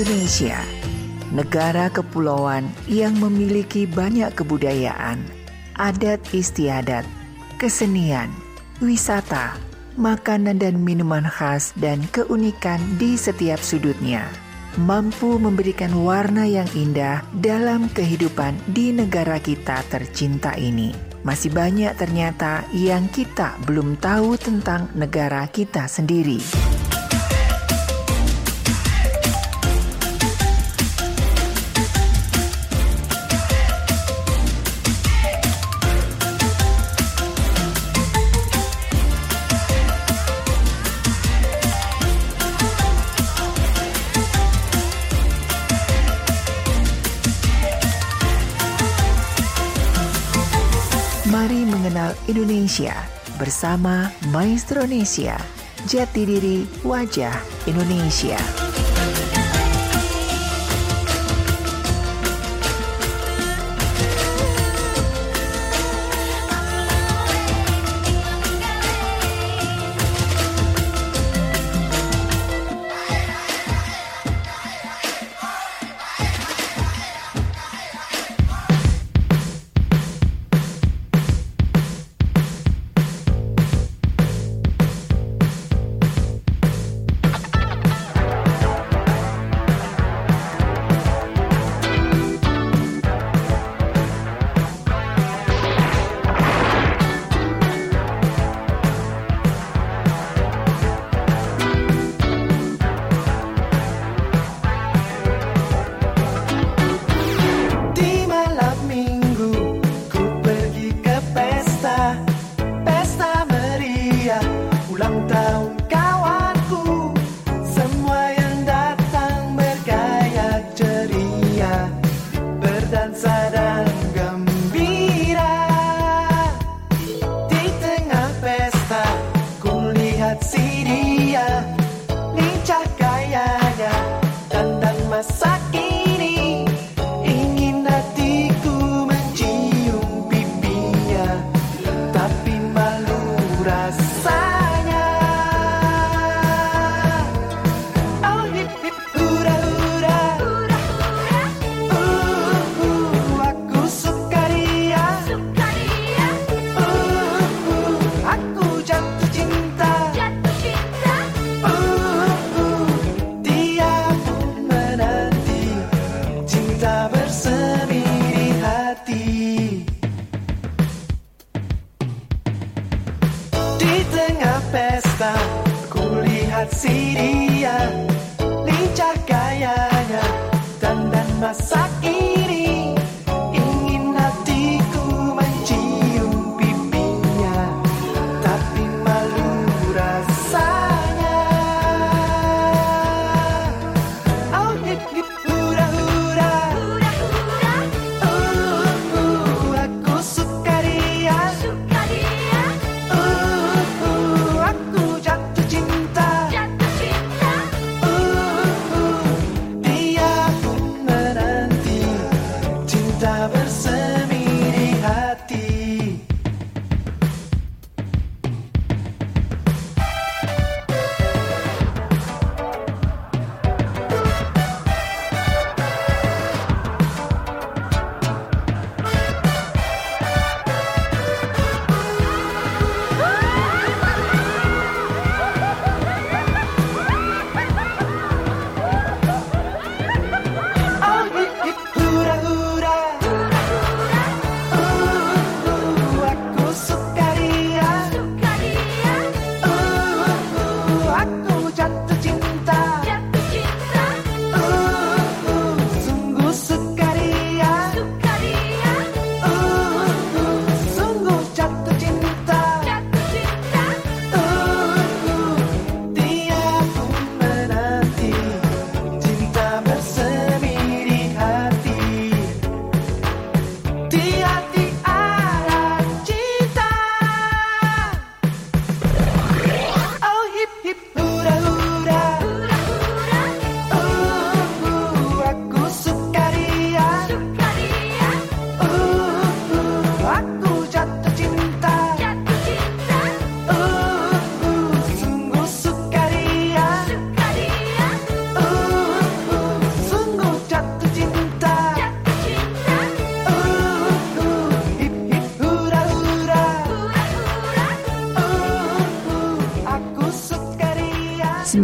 Indonesia, negara kepulauan yang memiliki banyak kebudayaan, adat istiadat, kesenian, wisata, makanan dan minuman khas dan keunikan di setiap sudutnya mampu memberikan warna yang indah dalam kehidupan di negara kita tercinta ini. Masih banyak ternyata yang kita belum tahu tentang negara kita sendiri. Indonesia bersama Indonesia, jati diri wajah Indonesia.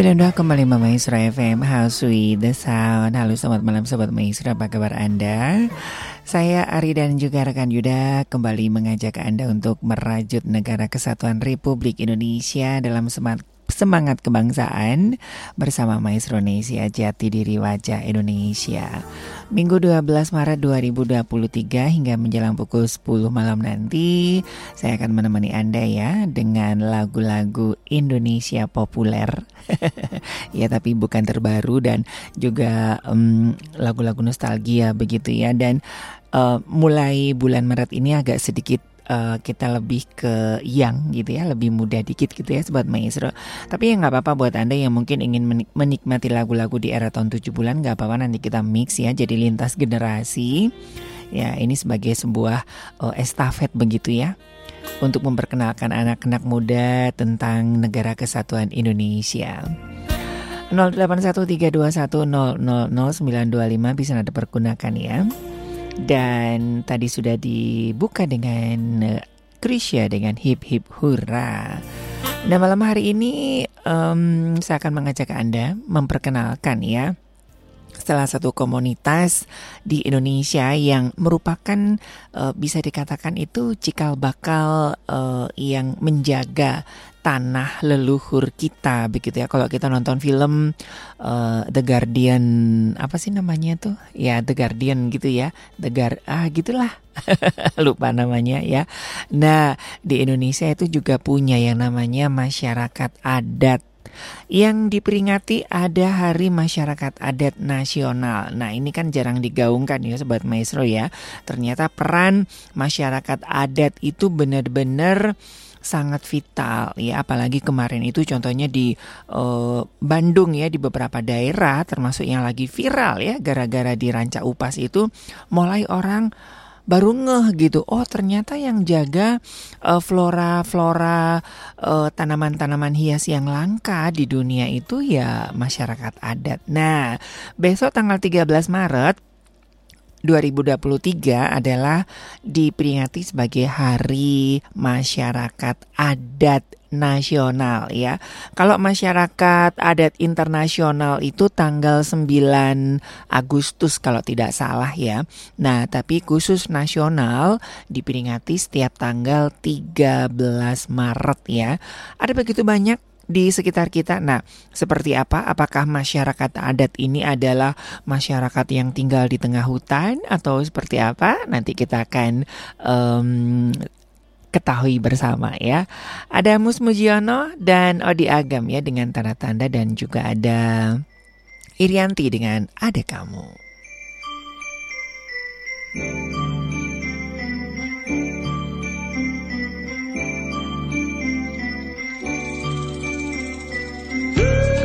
92 kembali Maestro FM House with the Sound. Halo selamat malam Sobat Maestro Apa kabar Anda? Saya Ari dan juga rekan Yuda kembali mengajak Anda untuk merajut negara kesatuan Republik Indonesia dalam semangat semangat kebangsaan bersama Maestro Nesia Jati Diri Wajah Indonesia. Minggu 12 Maret 2023 hingga menjelang pukul 10 malam nanti saya akan menemani Anda ya dengan lagu-lagu Indonesia populer. ya tapi bukan terbaru dan juga lagu-lagu um, nostalgia begitu ya dan uh, mulai bulan Maret ini agak sedikit uh, kita lebih ke yang gitu ya, lebih mudah dikit gitu ya sobat maestro. Tapi ya nggak apa-apa buat anda yang mungkin ingin menikmati lagu-lagu di era tahun 7 bulan nggak apa-apa nanti kita mix ya, jadi lintas generasi. Ya ini sebagai sebuah uh, estafet begitu ya untuk memperkenalkan anak-anak muda tentang negara kesatuan Indonesia. 081321000925 bisa Anda pergunakan ya. Dan tadi sudah dibuka dengan uh, Krisya dengan hip hip hurra. Nah malam hari ini um, saya akan mengajak Anda memperkenalkan ya salah satu komunitas di Indonesia yang merupakan uh, bisa dikatakan itu cikal bakal uh, yang menjaga tanah leluhur kita begitu ya. Kalau kita nonton film uh, The Guardian apa sih namanya tuh? Ya The Guardian gitu ya. The Gar ah gitulah. Lupa namanya ya. Nah, di Indonesia itu juga punya yang namanya masyarakat adat yang diperingati ada Hari Masyarakat Adat Nasional. Nah, ini kan jarang digaungkan ya sobat maestro ya. Ternyata peran masyarakat adat itu benar-benar sangat vital ya apalagi kemarin itu contohnya di uh, Bandung ya di beberapa daerah termasuk yang lagi viral ya gara-gara di Ranca Upas itu mulai orang baru ngeh gitu oh ternyata yang jaga uh, flora flora uh, tanaman-tanaman hias yang langka di dunia itu ya masyarakat adat. Nah, besok tanggal 13 Maret 2023 adalah diperingati sebagai Hari Masyarakat Adat Nasional ya. Kalau masyarakat adat internasional itu tanggal 9 Agustus kalau tidak salah ya. Nah, tapi khusus nasional diperingati setiap tanggal 13 Maret ya. Ada begitu banyak di sekitar kita. Nah, seperti apa? Apakah masyarakat adat ini adalah masyarakat yang tinggal di tengah hutan atau seperti apa? Nanti kita akan um, ketahui bersama ya. Ada Mus Mujiono dan Odi Agam ya dengan tanda-tanda dan juga ada Irianti dengan Ada Kamu. 92,5 Yeah.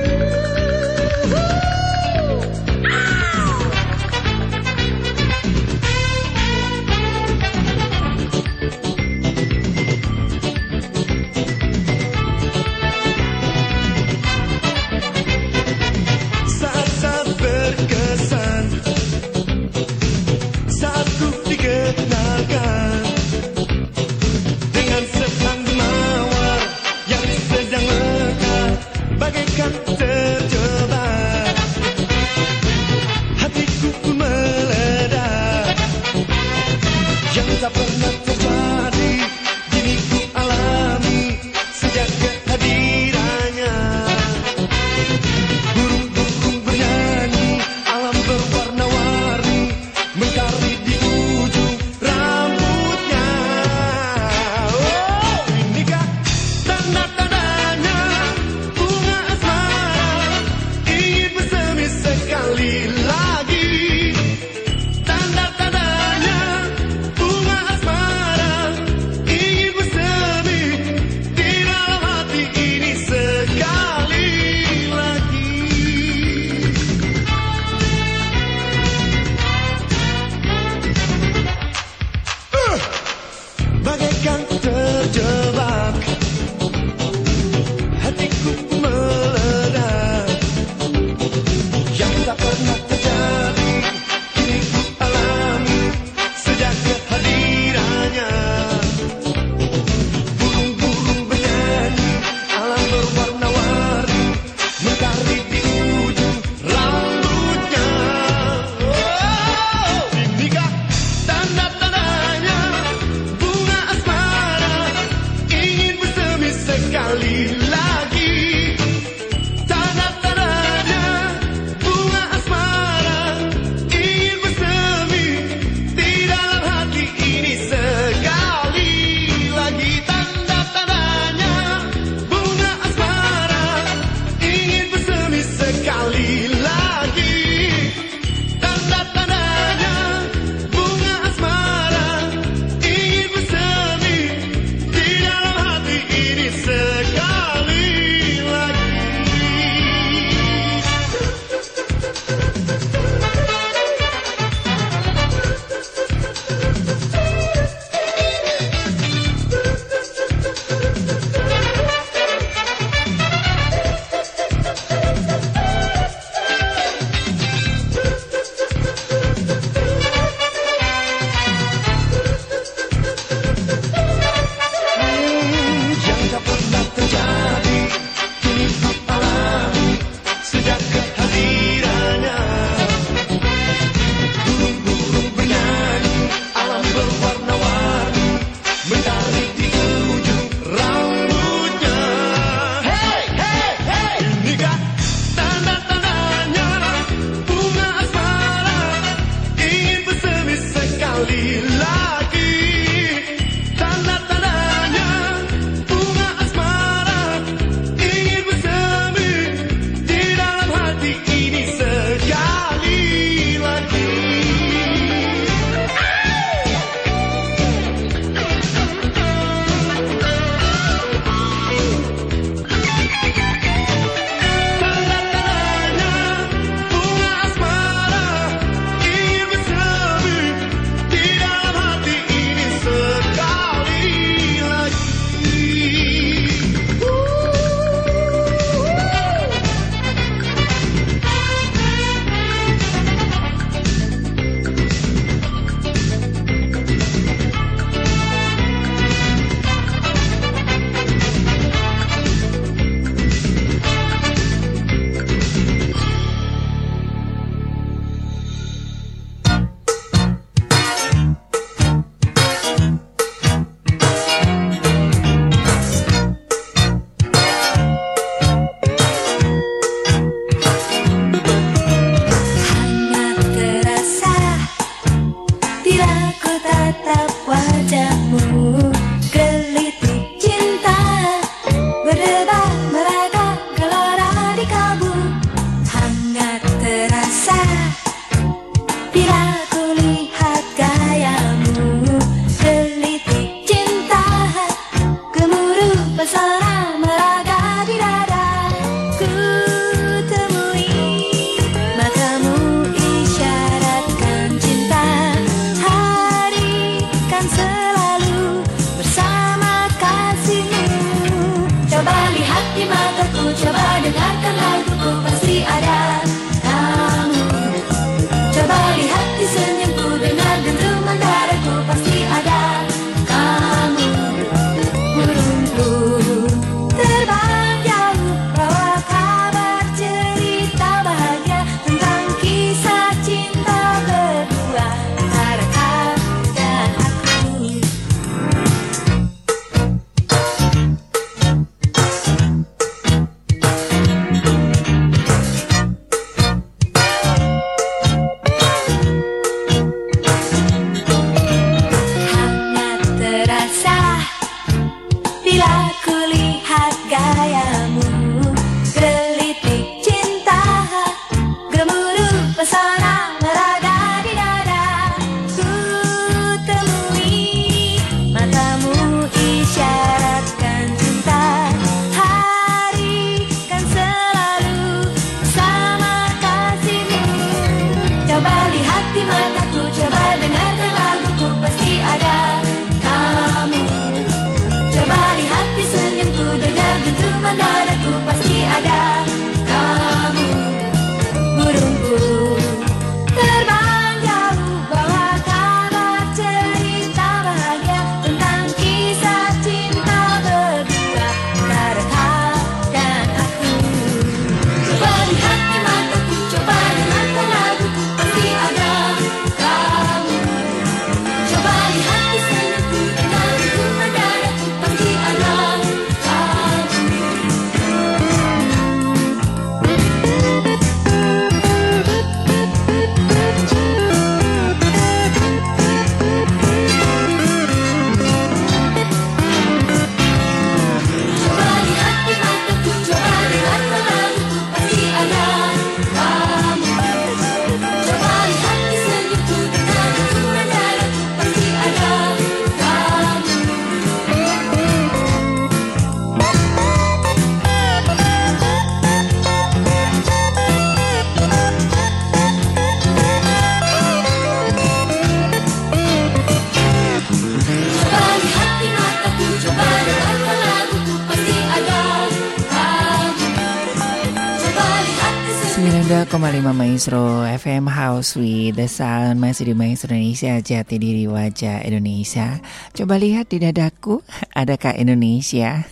Maestro FM House with the Sound. Masih di Maestro Indonesia Jati diri wajah Indonesia. Coba lihat di dadaku Adakah Indonesia?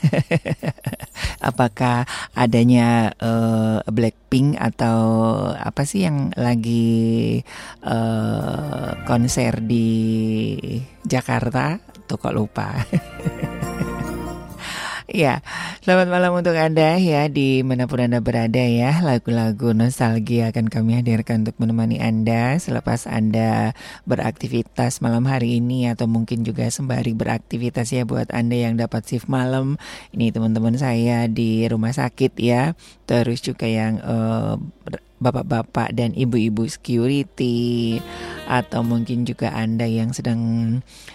Apakah adanya uh, Blackpink Atau apa sih yang lagi uh, Konser di Jakarta? Tuh kok lupa Ya, selamat malam untuk Anda ya di mana pun Anda berada ya. Lagu-lagu nostalgia akan kami hadirkan untuk menemani Anda selepas Anda beraktivitas malam hari ini atau mungkin juga sembari beraktivitas ya buat Anda yang dapat shift malam. Ini teman-teman saya di rumah sakit ya. Terus juga yang uh, bapak-bapak dan ibu-ibu security atau mungkin juga Anda yang sedang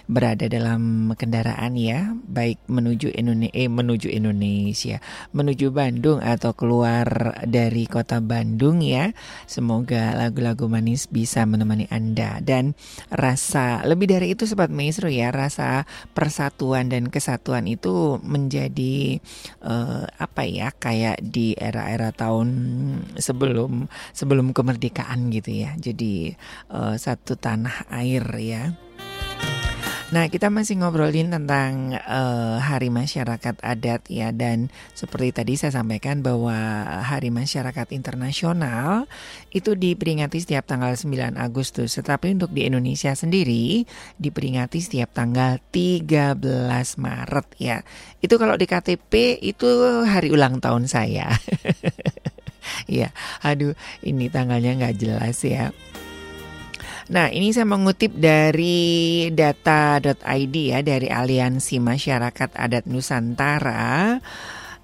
berada dalam kendaraan ya, baik menuju Indonesia eh, menuju Indonesia, menuju Bandung atau keluar dari kota Bandung ya. Semoga lagu-lagu manis bisa menemani Anda dan rasa lebih dari itu sobat maestro ya, rasa persatuan dan kesatuan itu menjadi uh, apa ya kayak di era-era tahun sebelum sebelum kemerdekaan gitu ya. Jadi uh, satu tanah air ya. Nah, kita masih ngobrolin tentang uh, Hari Masyarakat Adat ya dan seperti tadi saya sampaikan bahwa Hari Masyarakat Internasional itu diperingati setiap tanggal 9 Agustus, tetapi untuk di Indonesia sendiri diperingati setiap tanggal 13 Maret ya. Itu kalau di KTP itu hari ulang tahun saya. Iya, aduh ini tanggalnya nggak jelas ya. Nah, ini saya mengutip dari data.id ya dari Aliansi Masyarakat Adat Nusantara.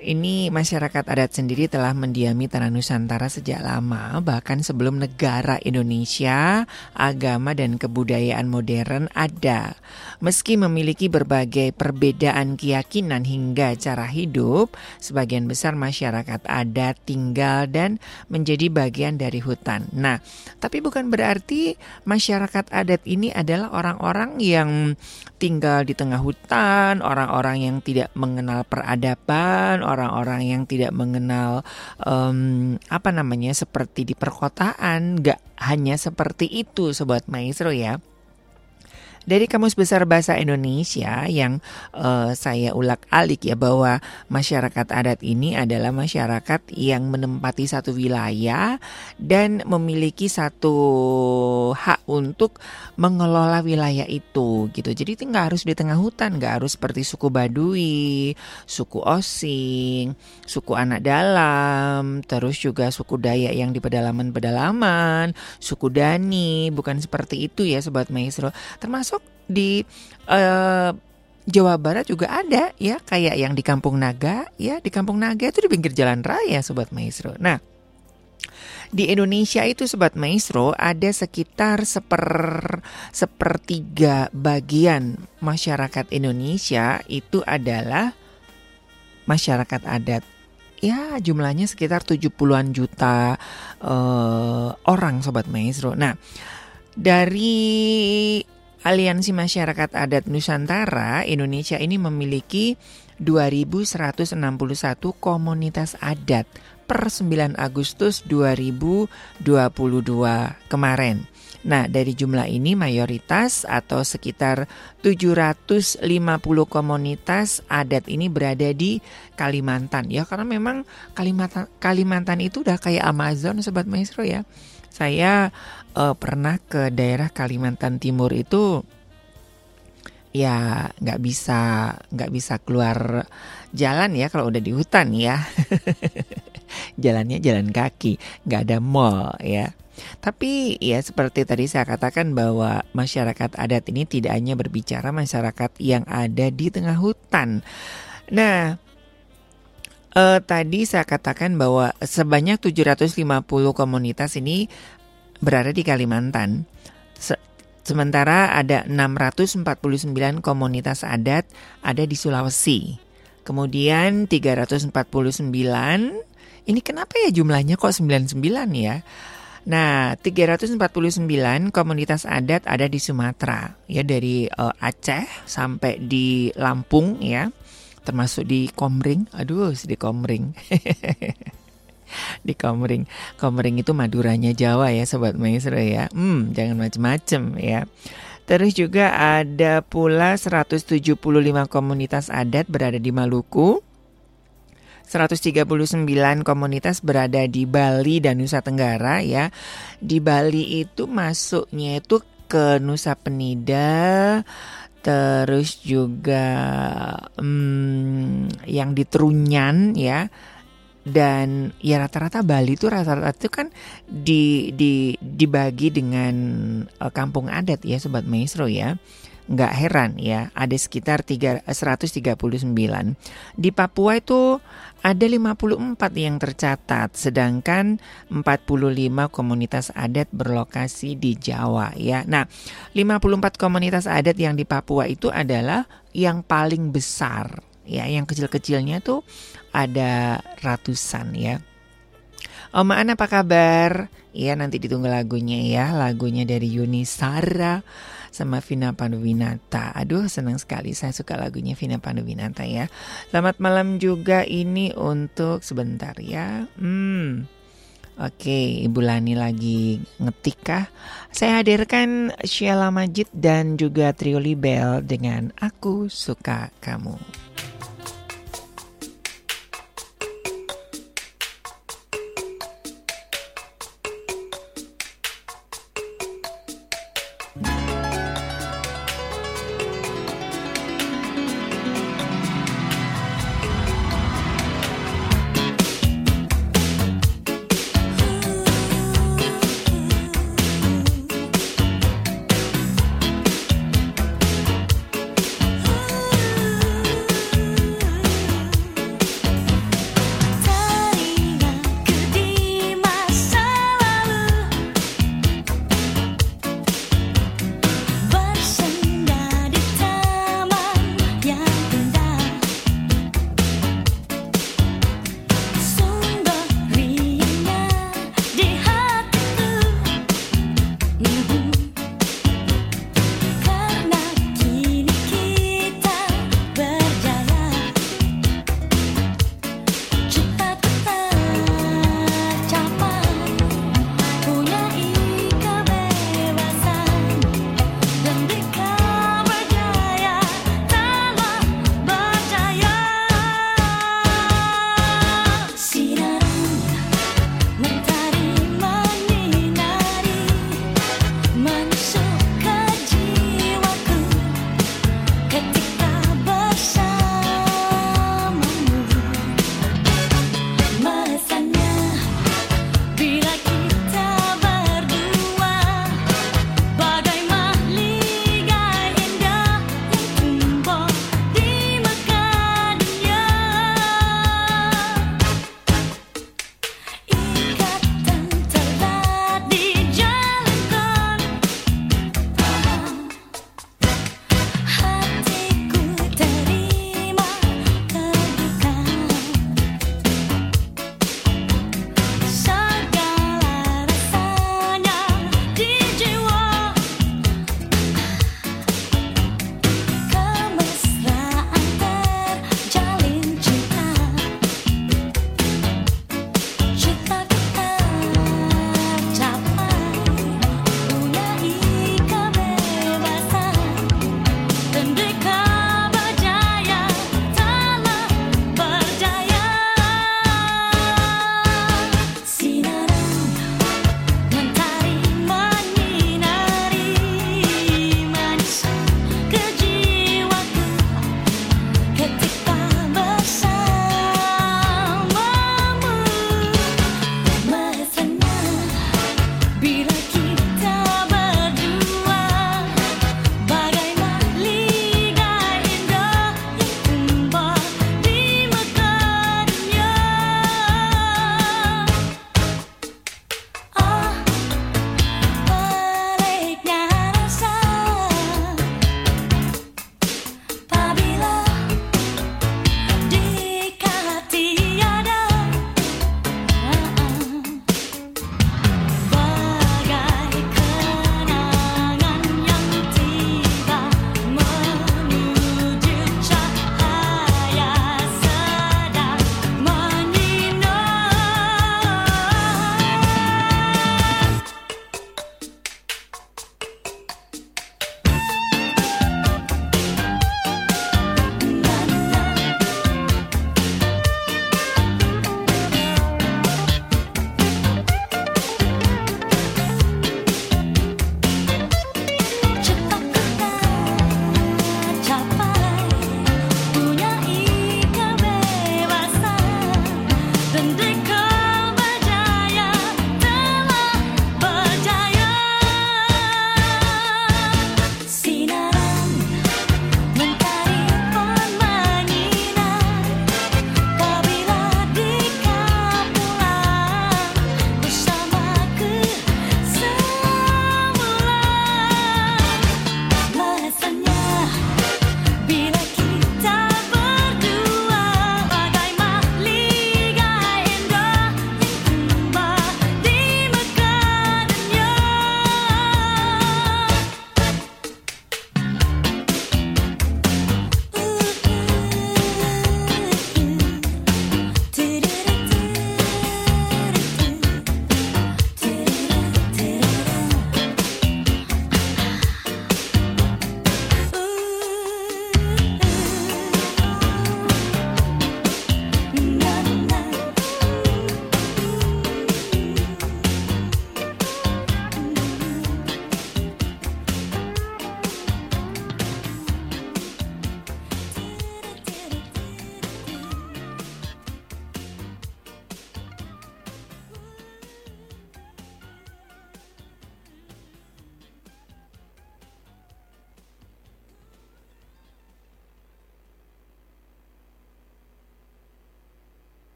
Ini masyarakat adat sendiri telah mendiami tanah Nusantara sejak lama, bahkan sebelum negara Indonesia, agama dan kebudayaan modern ada. Meski memiliki berbagai perbedaan keyakinan hingga cara hidup, sebagian besar masyarakat adat tinggal dan menjadi bagian dari hutan. Nah, tapi bukan berarti masyarakat adat ini adalah orang-orang yang tinggal di tengah hutan, orang-orang yang tidak mengenal peradaban, orang-orang yang tidak mengenal um, apa namanya seperti di perkotaan, nggak hanya seperti itu, sobat maestro ya dari Kamus Besar Bahasa Indonesia yang uh, saya ulak alik ya bahwa masyarakat adat ini adalah masyarakat yang menempati satu wilayah dan memiliki satu hak untuk mengelola wilayah itu gitu. Jadi itu nggak harus di tengah hutan, nggak harus seperti suku Baduy, suku Osing, suku Anak Dalam, terus juga suku Dayak yang di pedalaman-pedalaman, suku Dani, bukan seperti itu ya Sobat Maestro. Termasuk di uh, Jawa Barat juga ada ya kayak yang di Kampung Naga ya di Kampung Naga itu di pinggir jalan raya sobat maestro. Nah di Indonesia itu sobat maestro ada sekitar seper sepertiga bagian masyarakat Indonesia itu adalah masyarakat adat ya jumlahnya sekitar 70-an juta uh, orang sobat maestro. Nah, dari Aliansi Masyarakat Adat Nusantara Indonesia ini memiliki 2161 komunitas adat per 9 Agustus 2022 kemarin. Nah, dari jumlah ini mayoritas atau sekitar 750 komunitas adat ini berada di Kalimantan ya karena memang Kalimantan Kalimantan itu udah kayak Amazon sobat maestro ya. Saya uh, pernah ke daerah Kalimantan Timur itu ya nggak bisa nggak bisa keluar jalan ya kalau udah di hutan ya. Jalannya jalan kaki nggak ada mall ya. Tapi ya seperti tadi saya katakan bahwa masyarakat adat ini tidak hanya berbicara masyarakat yang ada di tengah hutan. Nah eh, tadi saya katakan bahwa sebanyak 750 komunitas ini berada di Kalimantan. Se sementara ada 649 komunitas adat ada di Sulawesi. Kemudian 349 ini kenapa ya jumlahnya kok 99 ya? Nah, 349 komunitas adat ada di Sumatera, ya dari uh, Aceh sampai di Lampung ya, termasuk di Komring. Aduh, di Komring. di Komering. Komering itu Maduranya Jawa ya Sobat Maestro ya. Hmm, jangan macem-macem ya. Terus juga ada pula 175 komunitas adat berada di Maluku. 139 komunitas berada di Bali dan Nusa Tenggara ya. Di Bali itu masuknya itu ke Nusa Penida, terus juga hmm, yang di Trunyan ya dan ya rata-rata Bali itu rata-rata itu kan di, di dibagi dengan uh, kampung adat ya sobat maestro ya. Nggak heran ya ada sekitar 3, 139 di Papua itu ada 54 yang tercatat sedangkan 45 komunitas adat berlokasi di Jawa ya. Nah 54 komunitas adat yang di Papua itu adalah yang paling besar ya yang kecil-kecilnya tuh ada ratusan ya. Oma An apa kabar? Ya nanti ditunggu lagunya ya. Lagunya dari Yuni Sara sama Vina Panduwinata. Aduh senang sekali. Saya suka lagunya Vina Panduwinata ya. Selamat malam juga ini untuk sebentar ya. Hmm. Oke, Ibu Lani lagi ngetik kah? Saya hadirkan Sheila Majid dan juga Trio Libel dengan Aku Suka Kamu.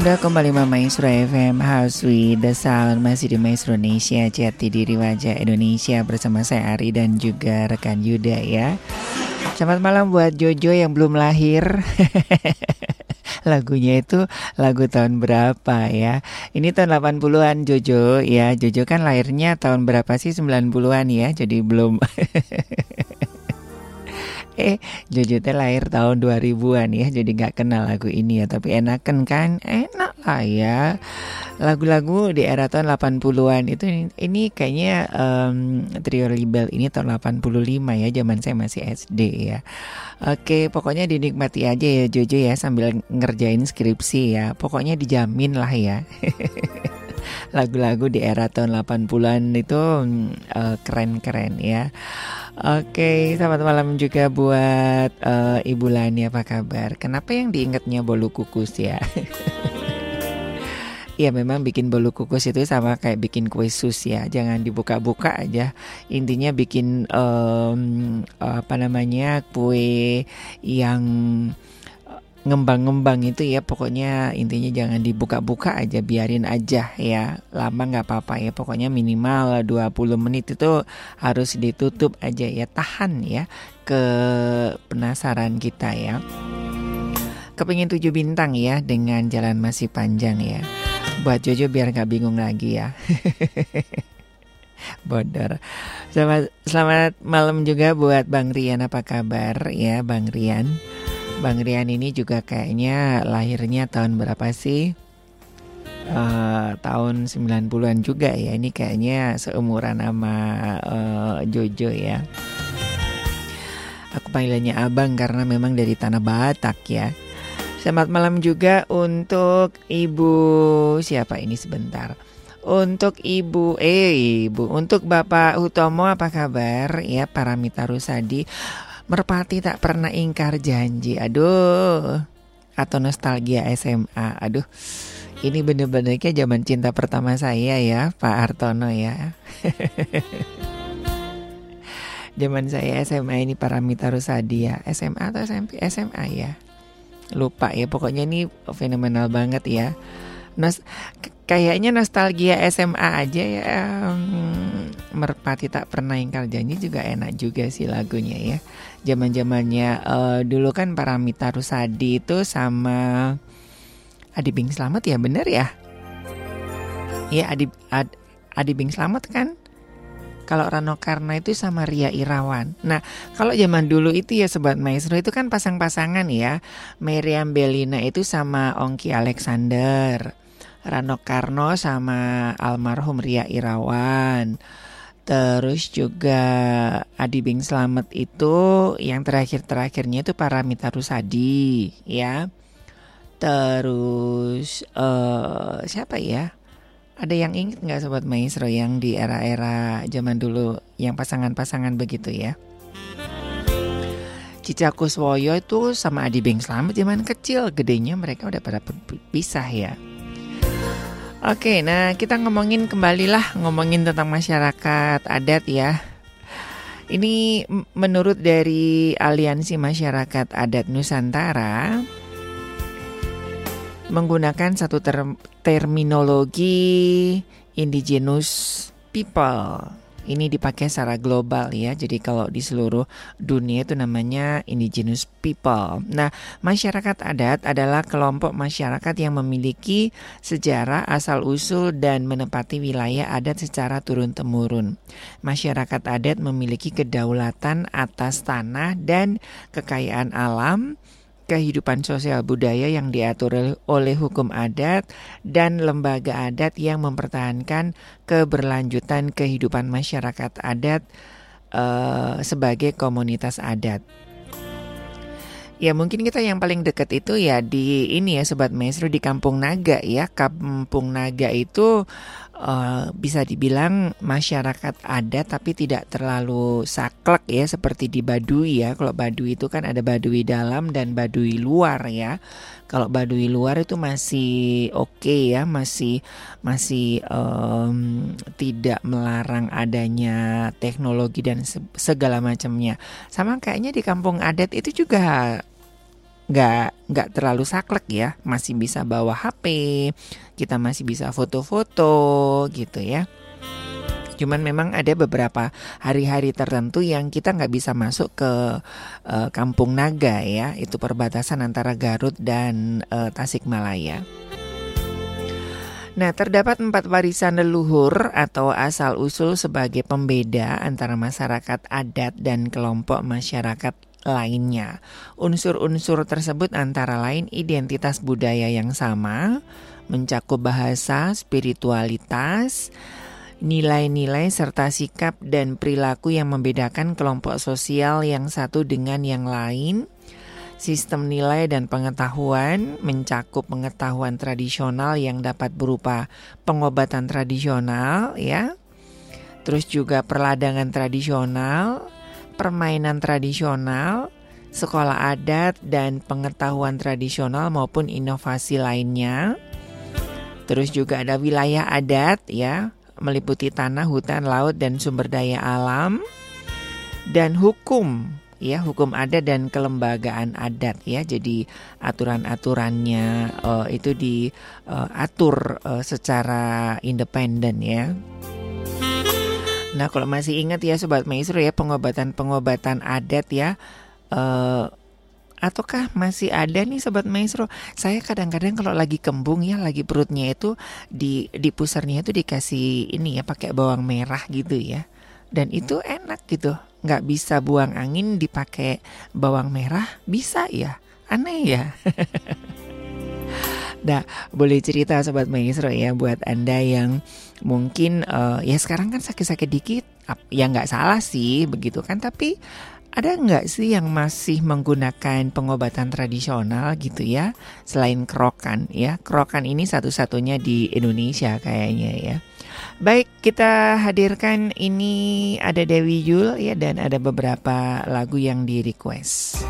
Kembali Maestro FM House with the Sound. Masih di Maestro Indonesia Jati diri wajah Indonesia Bersama saya Ari dan juga rekan Yuda ya. Selamat malam buat Jojo yang belum lahir. Lagunya itu lagu tahun berapa ya? Ini tahun 80-an Jojo ya. Jojo kan lahirnya tahun berapa sih? 90-an ya? Jadi belum Jojo teh lahir tahun 2000-an ya jadi nggak kenal lagu ini ya tapi enakan kan? Enak lah ya. Lagu-lagu di era tahun 80-an itu ini kayaknya um, Trio Libel ini tahun 85 ya zaman saya masih SD ya. Oke pokoknya dinikmati aja ya Jojo ya sambil ngerjain skripsi ya. Pokoknya dijamin lah ya lagu-lagu di era tahun 80-an itu uh, keren-keren ya. Oke, selamat malam juga buat uh, Ibu Lani apa kabar? Kenapa yang diingatnya bolu kukus ya? Iya memang bikin bolu kukus itu sama kayak bikin kue sus ya Jangan dibuka-buka aja Intinya bikin um, apa namanya kue yang ngembang-ngembang itu ya pokoknya intinya jangan dibuka-buka aja biarin aja ya. Lama nggak apa-apa ya pokoknya minimal 20 menit itu harus ditutup aja ya tahan ya ke penasaran kita ya. Kepingin tujuh bintang ya dengan jalan masih panjang ya. Buat Jojo biar nggak bingung lagi ya. Bodor selamat selamat malam juga buat Bang Rian apa kabar ya Bang Rian Bang Rian ini juga kayaknya lahirnya tahun berapa sih? Uh, tahun 90-an juga ya. Ini kayaknya seumuran sama uh, Jojo ya. Aku panggilannya Abang karena memang dari tanah Batak ya. Selamat malam juga untuk Ibu siapa ini sebentar. Untuk Ibu eh Ibu, untuk Bapak Utomo apa kabar ya Paramita Rusadi. Merpati tak pernah ingkar janji. Aduh. Atau nostalgia SMA. Aduh. Ini bener-bener kayak zaman cinta pertama saya ya, Pak Artono ya. zaman saya SMA ini Paramita ya. SMA atau SMP? SMA ya. Lupa ya, pokoknya ini fenomenal banget ya. Nos kayaknya nostalgia SMA aja ya. Hmm, Merpati tak pernah ingkar janji juga enak juga sih lagunya ya zaman zamannya uh, eh, dulu kan Paramita Rusadi itu sama Adi Bing Slamet ya bener ya Iya Adi Ad, Adi Bing Slamet kan kalau Rano Karna itu sama Ria Irawan. Nah, kalau zaman dulu itu ya Sobat Maestro itu kan pasang-pasangan ya. Meriam Belina itu sama Ongki Alexander. Rano Karno sama almarhum Ria Irawan. Terus juga Adi Bing Slamet itu yang terakhir-terakhirnya itu Paramita Rusadi ya. Terus uh, siapa ya? Ada yang inget nggak sobat maestro yang di era-era zaman dulu yang pasangan-pasangan begitu ya? Cica Kuswoyo itu sama Adi Bing Slamet zaman kecil, gedenya mereka udah pada pisah ya. Oke, nah kita ngomongin kembalilah ngomongin tentang masyarakat adat ya. Ini menurut dari Aliansi Masyarakat Adat Nusantara menggunakan satu ter terminologi indigenous people ini dipakai secara global ya. Jadi kalau di seluruh dunia itu namanya indigenous people. Nah, masyarakat adat adalah kelompok masyarakat yang memiliki sejarah asal-usul dan menempati wilayah adat secara turun-temurun. Masyarakat adat memiliki kedaulatan atas tanah dan kekayaan alam kehidupan sosial budaya yang diatur oleh hukum adat dan lembaga adat yang mempertahankan keberlanjutan kehidupan masyarakat adat uh, sebagai komunitas adat. Ya mungkin kita yang paling dekat itu ya di ini ya Sobat Maestro di Kampung Naga ya Kampung Naga itu uh, bisa dibilang masyarakat adat tapi tidak terlalu saklek ya seperti di Baduy ya. Kalau Baduy itu kan ada Baduy dalam dan Baduy luar ya. Kalau Baduy luar itu masih oke okay ya, masih masih um, tidak melarang adanya teknologi dan segala macamnya. Sama kayaknya di kampung adat itu juga nggak nggak terlalu saklek ya. Masih bisa bawa HP kita masih bisa foto-foto gitu ya. Cuman memang ada beberapa hari-hari tertentu yang kita nggak bisa masuk ke uh, Kampung Naga ya. Itu perbatasan antara Garut dan uh, Tasikmalaya. Nah, terdapat empat warisan leluhur atau asal-usul sebagai pembeda antara masyarakat adat dan kelompok masyarakat lainnya. Unsur-unsur tersebut antara lain identitas budaya yang sama, mencakup bahasa, spiritualitas, nilai-nilai serta sikap dan perilaku yang membedakan kelompok sosial yang satu dengan yang lain, Sistem nilai dan pengetahuan mencakup pengetahuan tradisional yang dapat berupa pengobatan tradisional ya. Terus juga perladangan tradisional, permainan tradisional, sekolah adat dan pengetahuan tradisional maupun inovasi lainnya. Terus juga ada wilayah adat ya, meliputi tanah, hutan, laut dan sumber daya alam dan hukum ya hukum adat dan kelembagaan adat ya jadi aturan-aturannya uh, itu diatur uh, uh, secara independen ya Nah kalau masih ingat ya Sobat Maestro ya pengobatan-pengobatan adat ya uh, Ataukah masih ada nih Sobat Maestro? Saya kadang-kadang kalau lagi kembung ya Lagi perutnya itu di, di pusarnya itu dikasih ini ya pakai bawang merah gitu ya. Dan itu enak gitu. Nggak bisa buang angin dipakai bawang merah bisa ya. Aneh ya Nah, boleh cerita Sobat Maestro ya buat Anda yang mungkin uh, ya sekarang kan sakit-sakit dikit, ya nggak salah sih begitu kan, tapi ada nggak sih yang masih menggunakan pengobatan tradisional gitu ya, selain kerokan ya, kerokan ini satu-satunya di Indonesia kayaknya ya. Baik, kita hadirkan ini ada Dewi Yul ya dan ada beberapa lagu yang di request.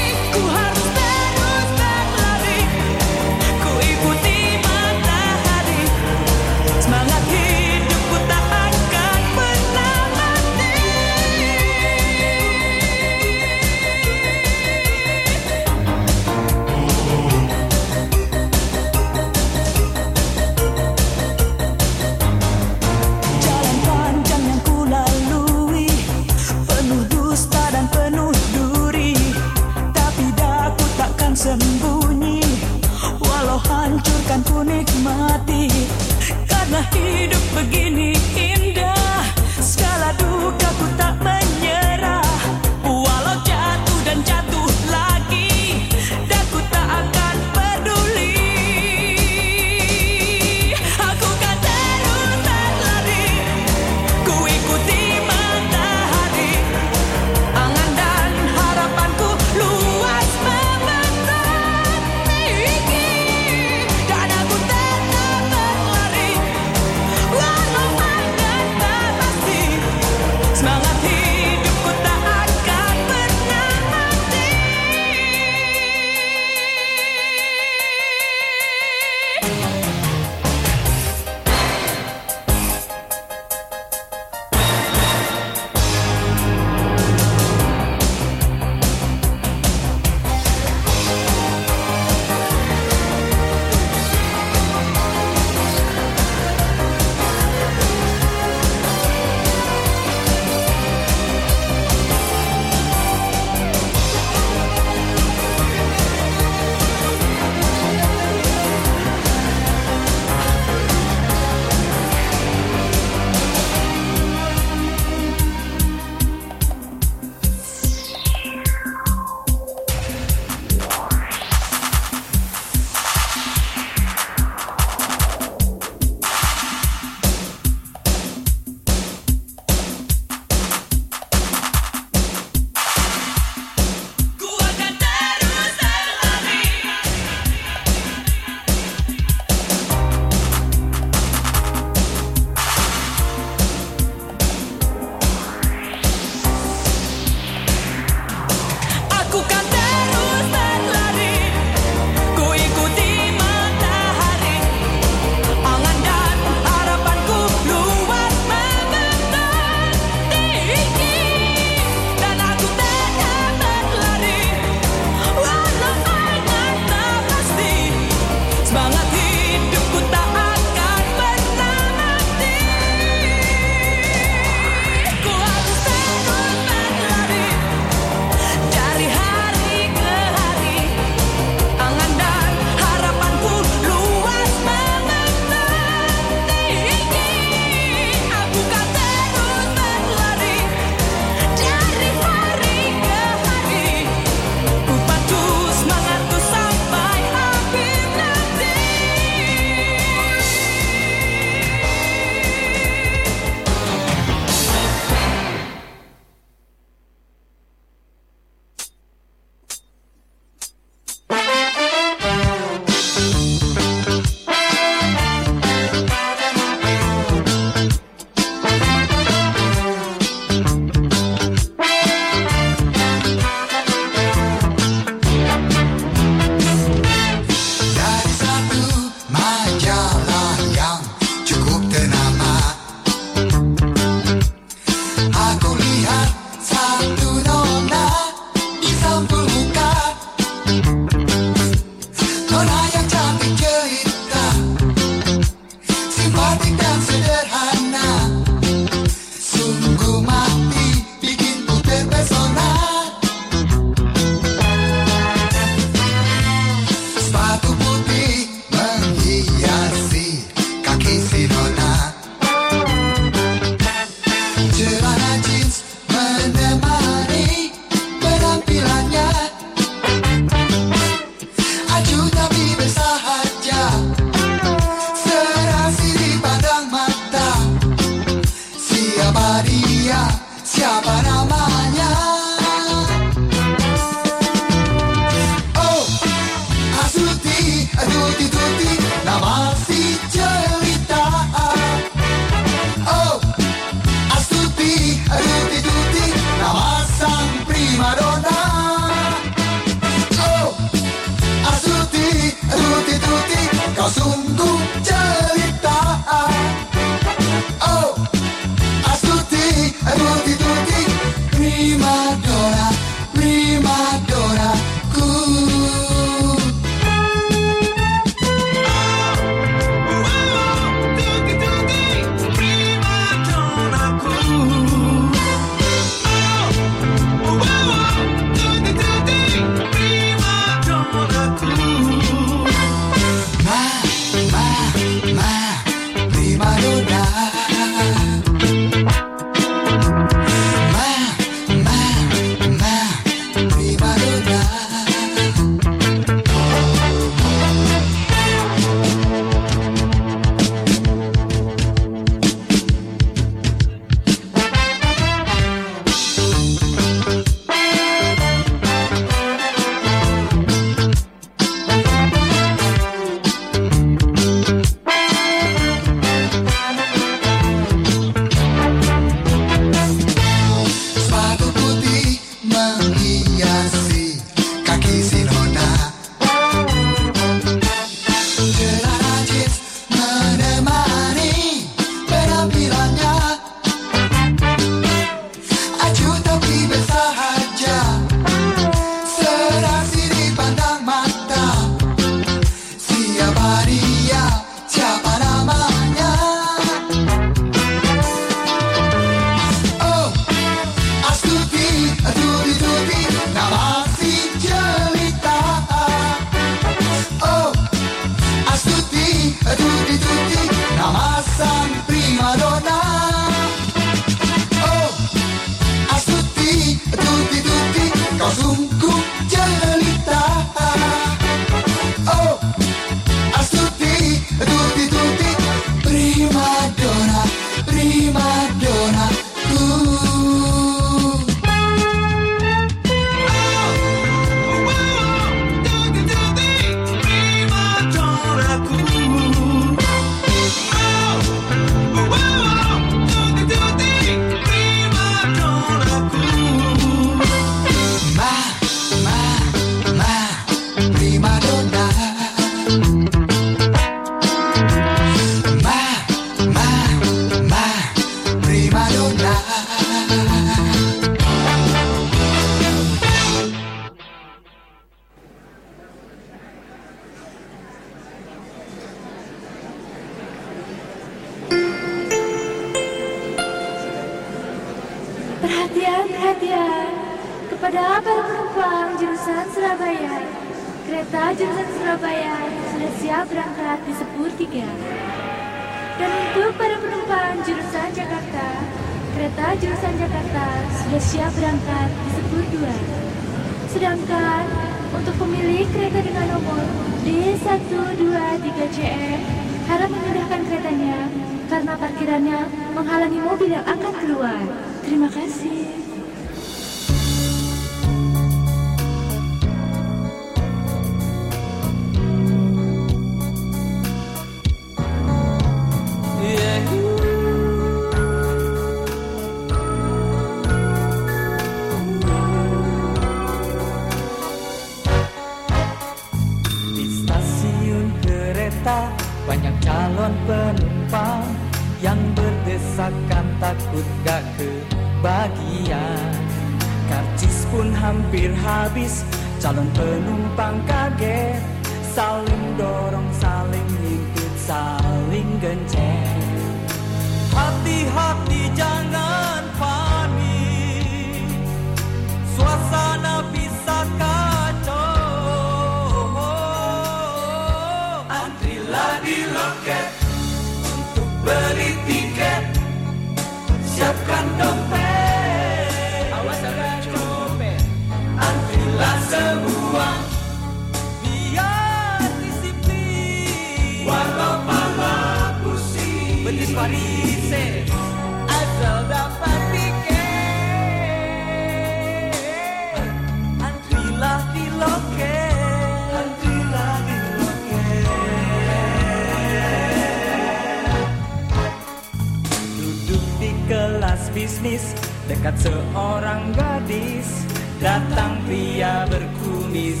Berkumis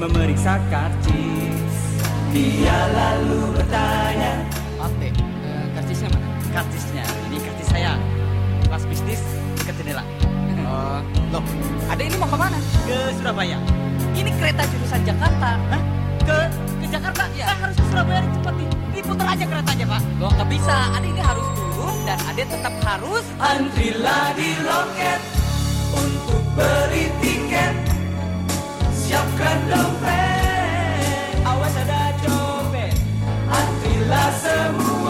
Memeriksa karcis Dia lalu bertanya Maaf deh, eh, karcisnya mana? Karcisnya, ini karcis saya Kelas bisnis dekat jendela Oh, loh, adek ini mau ke mana? Ke Surabaya Ini kereta jurusan Jakarta. Hah? Ke, ke Jakarta? Iya. Kan harus ke Surabaya cepat nih Diputar aja keretanya pak Loh, nggak bisa. Adek ini harus turun dan adek tetap harus Antrilah di loket untuk beli tiket. Siapkan dompet, awas ada copet. Antrilah semua,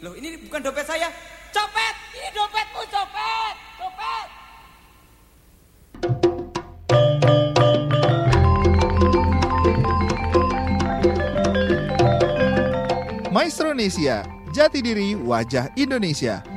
loh ini bukan dompet saya. Copet! Ini dompetmu, copet! Copet! Maestronesia, jati diri wajah Indonesia.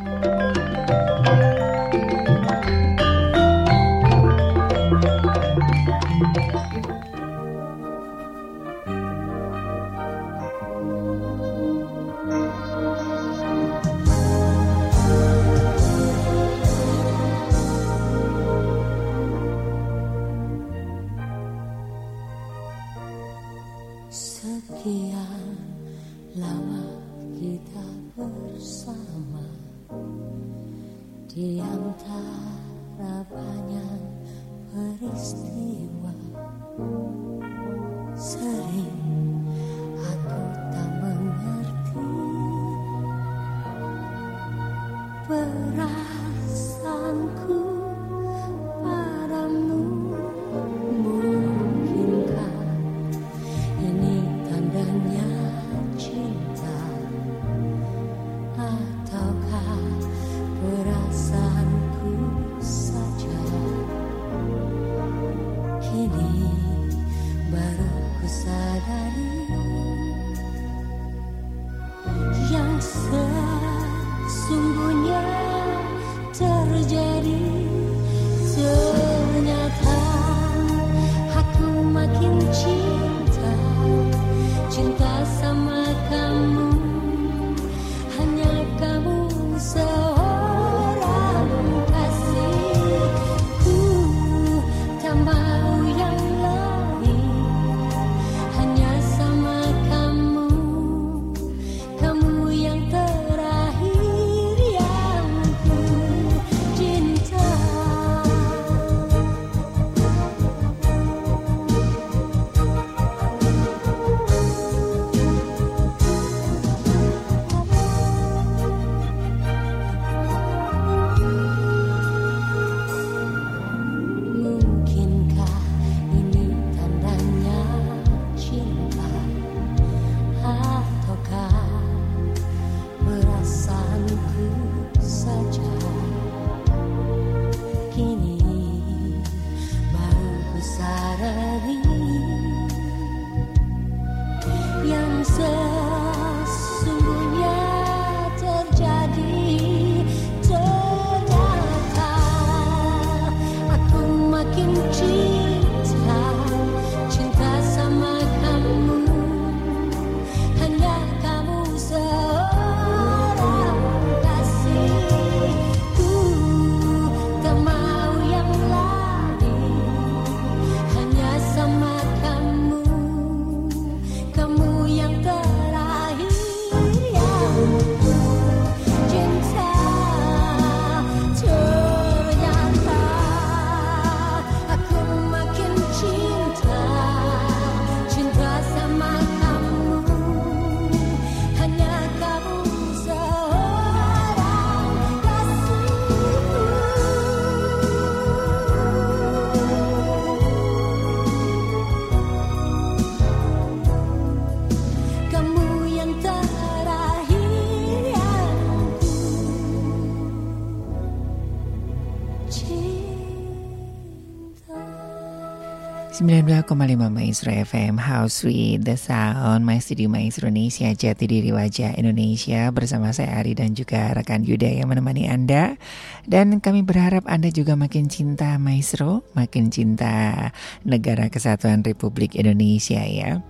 92,5 Maestro FM House with the Sound Masih di Maestro Indonesia Jati diri wajah Indonesia Bersama saya Ari dan juga rekan Yuda yang menemani Anda. Dan kami berharap Anda juga makin cinta Maestro Makin cinta Negara Kesatuan Republik Indonesia ya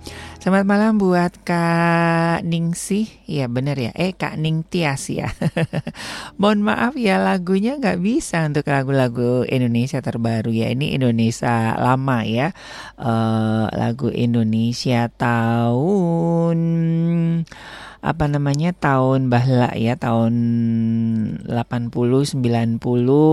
Selamat malam buat Kak Ningsih. Ya bener ya. Eh Kak Ning Tias ya. Mohon maaf ya lagunya nggak bisa untuk lagu-lagu Indonesia terbaru ya. Ini Indonesia lama ya. Eh, Lagu Indonesia tahun apa namanya tahun bahla ya tahun 80 90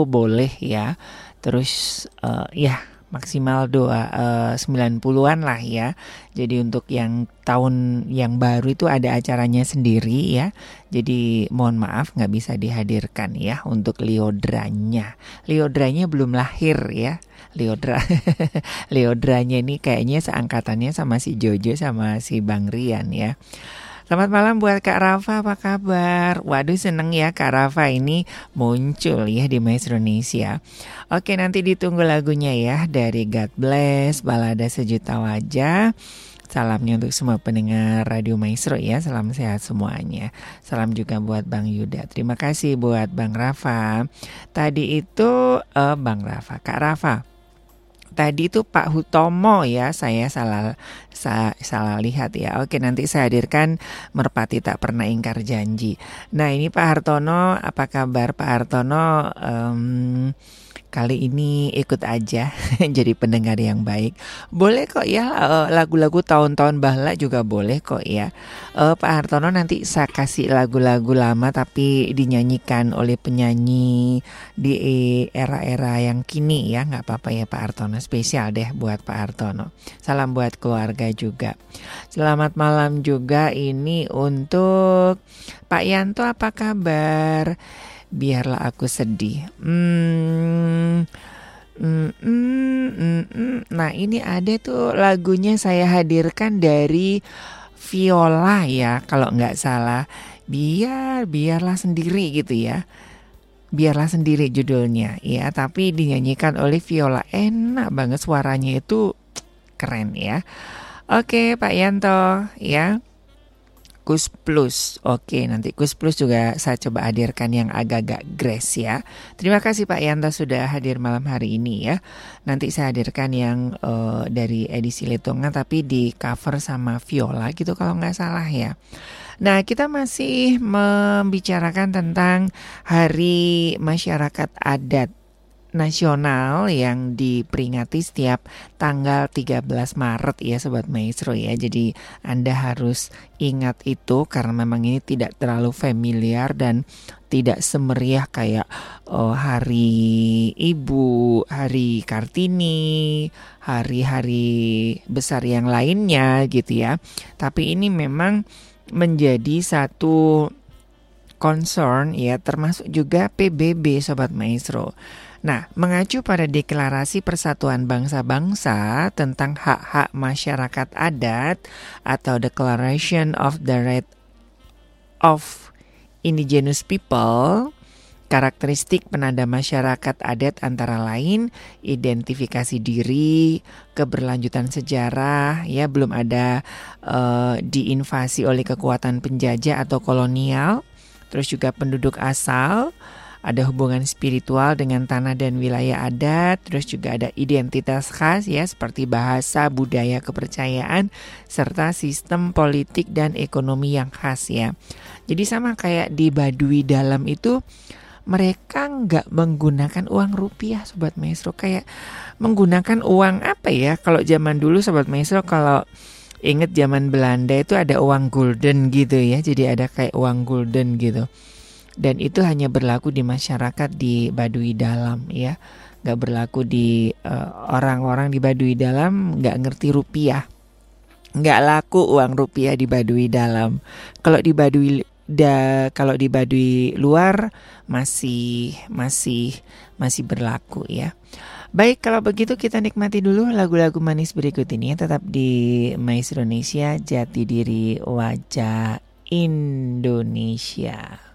boleh ya. Terus eh, ya maksimal doa eh, 90-an lah ya. Jadi untuk yang tahun yang baru itu ada acaranya sendiri ya. Jadi mohon maaf nggak bisa dihadirkan ya untuk Liodranya. Liodranya belum lahir ya. Liodra Liodranya ini kayaknya seangkatannya sama si Jojo sama si Bang Rian ya. Selamat malam buat Kak Rafa, apa kabar? Waduh seneng ya Kak Rafa ini muncul ya di Maestro Indonesia. Oke nanti ditunggu lagunya ya dari God Bless, Balada Sejuta Wajah. Salamnya untuk semua pendengar Radio Maestro ya, salam sehat semuanya. Salam juga buat Bang Yuda. Terima kasih buat Bang Rafa. Tadi itu eh, Bang Rafa, Kak Rafa. Tadi itu Pak Hutomo ya, saya salah sa- salah lihat ya. Oke, nanti saya hadirkan Merpati tak pernah ingkar janji. Nah, ini Pak Hartono, apa kabar Pak Hartono? Em, kali ini ikut aja jadi pendengar yang baik. Boleh kok ya eh, lagu-lagu tahun-tahun bahla juga boleh kok ya. Eh, Pak Hartono nanti saya kasih lagu-lagu lama tapi dinyanyikan oleh penyanyi di era-era yang kini ya nggak apa-apa ya Pak Hartono spesial deh buat Pak Hartono. Salam buat keluarga juga. Selamat malam juga ini untuk Pak Yanto apa kabar? Biarlah aku sedih. Hmm, mm, mm, mm, mm. Nah ini ada tuh lagunya saya hadirkan dari Viola ya kalau nggak salah. Biar biarlah sendiri gitu ya. Biarlah sendiri judulnya ya, tapi dinyanyikan oleh Viola. Enak banget suaranya itu keren ya. Oke Pak Yanto ya. Kus Plus. Oke, nanti Kus Plus juga saya coba hadirkan yang agak-agak grace ya. Terima kasih Pak Yanto sudah hadir malam hari ini ya. Nanti saya hadirkan yang eh, dari edisi Letongan tapi di cover sama Viola gitu kalau nggak salah ya. Nah, kita masih membicarakan tentang Hari Masyarakat Adat nasional yang diperingati setiap tanggal 13 Maret ya Sobat Maestro ya. Jadi Anda harus ingat itu karena memang ini tidak terlalu familiar dan tidak semeriah kayak oh, hari Ibu, hari Kartini, hari-hari besar yang lainnya gitu ya. Tapi ini memang menjadi satu concern ya termasuk juga PBB Sobat Maestro. Nah, mengacu pada Deklarasi Persatuan Bangsa-Bangsa tentang hak-hak masyarakat adat atau Declaration of the Right of Indigenous People Karakteristik penanda masyarakat adat antara lain identifikasi diri, keberlanjutan sejarah, ya belum ada uh, diinvasi oleh kekuatan penjajah atau kolonial, terus juga penduduk asal, ada hubungan spiritual dengan tanah dan wilayah adat, terus juga ada identitas khas ya seperti bahasa, budaya, kepercayaan serta sistem politik dan ekonomi yang khas ya. Jadi sama kayak di Baduy Dalam itu mereka nggak menggunakan uang rupiah sobat maestro. Kayak menggunakan uang apa ya? Kalau zaman dulu sobat maestro kalau inget zaman Belanda itu ada uang gulden gitu ya. Jadi ada kayak uang gulden gitu dan itu hanya berlaku di masyarakat di Baduy Dalam ya nggak berlaku di eh, orang-orang uh, di Baduy Dalam nggak ngerti rupiah nggak laku uang rupiah di Baduy Dalam kalau di Baduy da kalau di Baduy luar masih masih masih berlaku ya. Baik, kalau begitu kita nikmati dulu lagu-lagu manis berikut ini tetap di Maestro Indonesia Jati Diri Wajah Indonesia.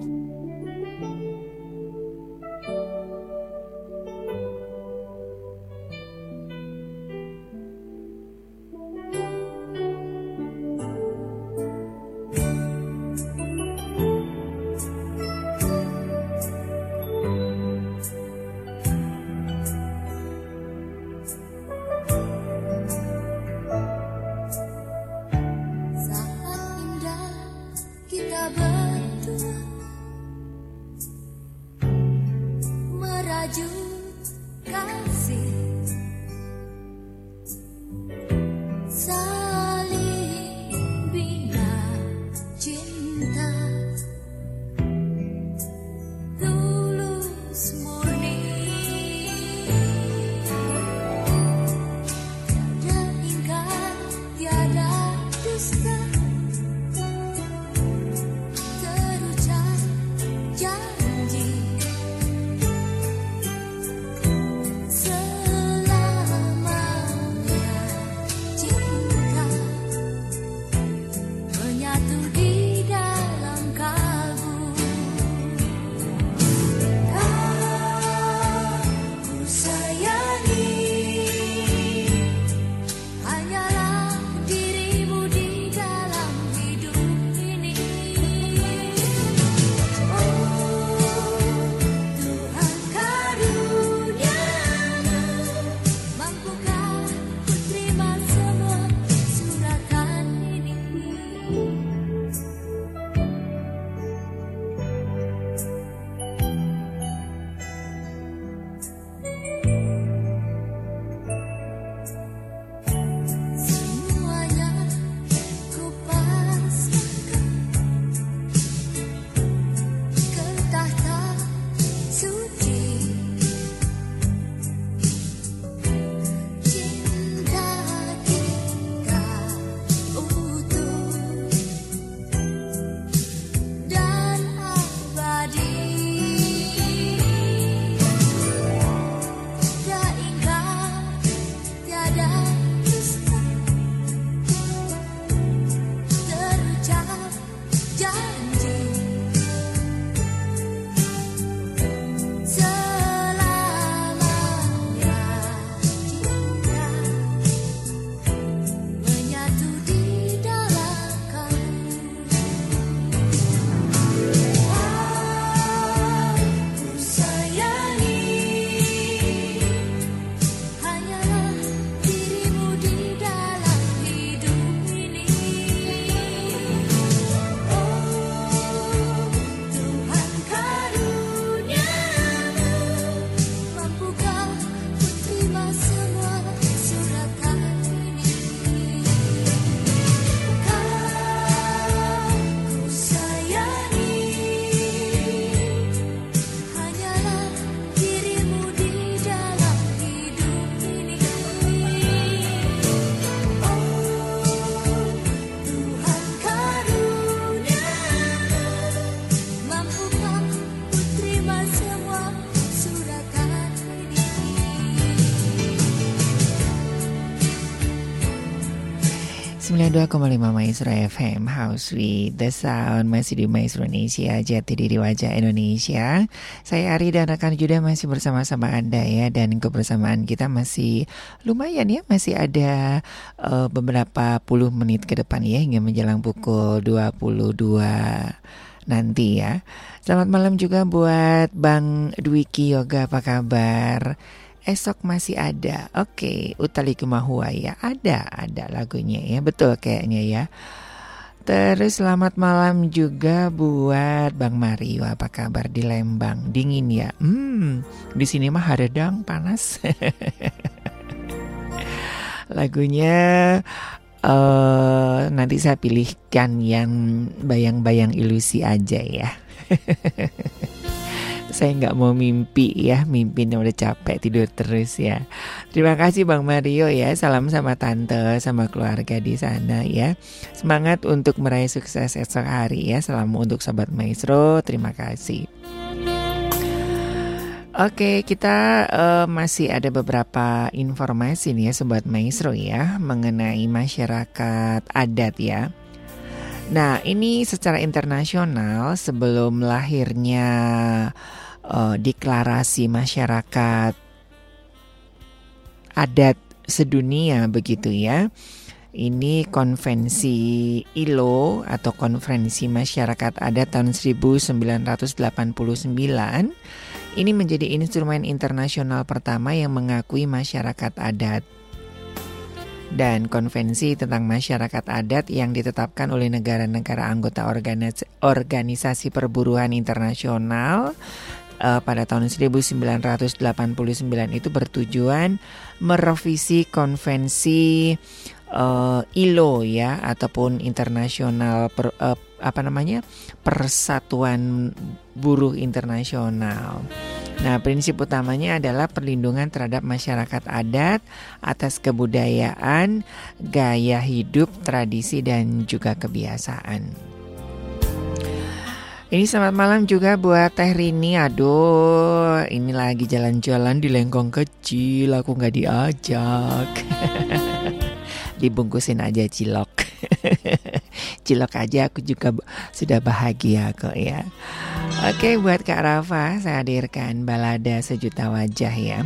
Música 92,5 Maestro FM House with the Sound. Masih di Maestro Indonesia Jati diri wajah Indonesia. Saya Ari dan rekan Juda masih bersama-sama Anda ya Dan kebersamaan kita masih lumayan ya Masih ada eh, beberapa puluh menit ke depan ya Hingga menjelang pukul 22 nanti ya. Selamat malam juga buat Bang Dwiki Yoga apa kabar? Esok masih ada. Oke, Utali Kemahua ya. Ada, ada lagunya ya. Betul kayaknya ya. Terus selamat malam juga buat Bang Mario. Apa kabar di Lembang? Dingin ya? Hmm, di sini mah hadedang panas. Lagunya eh nanti saya pilihkan yang bayang-bayang ilusi aja ya. saya nggak mau mimpi ya mimpinya udah capek tidur terus ya. Terima kasih bang Mario ya salam sama tante sama keluarga di sana ya. Semangat untuk meraih sukses esok hari ya salam untuk sobat maestro terima kasih. Oke, kita eh, masih ada beberapa informasi nih ya Sobat Maestro ya mengenai masyarakat adat ya. Nah, ini secara internasional sebelum lahirnya eh, deklarasi masyarakat adat sedunia begitu ya. Ini konvensi ILO atau konferensi masyarakat adat tahun 1989 ini menjadi instrumen internasional pertama yang mengakui masyarakat adat dan konvensi tentang masyarakat adat yang ditetapkan oleh negara-negara anggota organis- organisasi perburuan internasional eh, pada tahun 1989 itu bertujuan merevisi konvensi eh, ILO ya ataupun internasional per- eh, apa namanya Persatuan Buruh Internasional. Nah, prinsip utamanya adalah perlindungan terhadap masyarakat adat atas kebudayaan, gaya hidup, tradisi dan juga kebiasaan. Ini selamat malam juga buat Teh Rini. Aduh, ini lagi jalan-jalan di lengkong kecil, aku nggak diajak. Dibungkusin aja cilok. cilok aja aku juga sudah bahagia kok ya. Oke, buat Kak Rafa saya hadirkan balada sejuta wajah ya.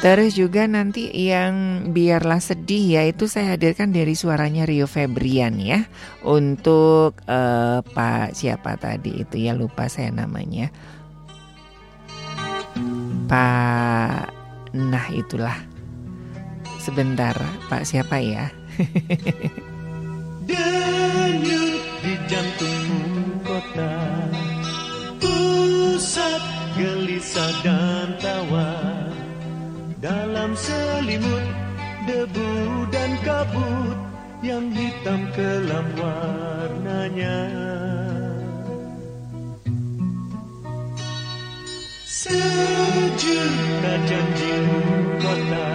Terus juga nanti yang biarlah sedih ya itu saya hadirkan dari suaranya Rio Febrian ya untuk eh, Pak siapa tadi itu ya lupa saya namanya. Pak Nah itulah Sebentar Pak siapa ya Denyut di jantung kota. Pusat gelisah dan tawa. Dalam selimut debu dan kabut Yang hitam kelam warnanya. Sejuta janji kota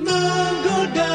Menggoda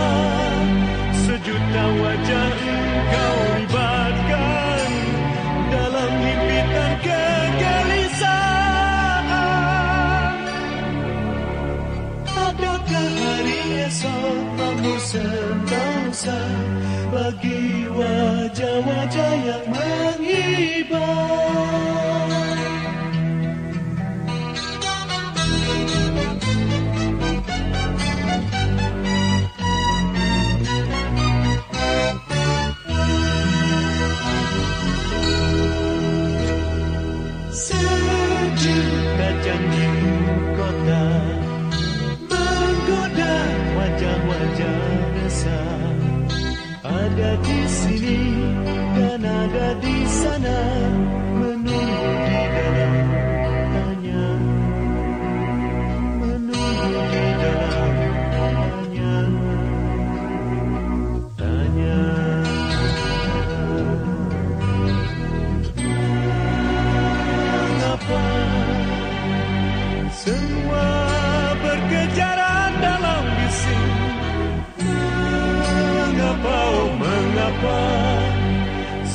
sentosa Bagi wajah-wajah yang menghibur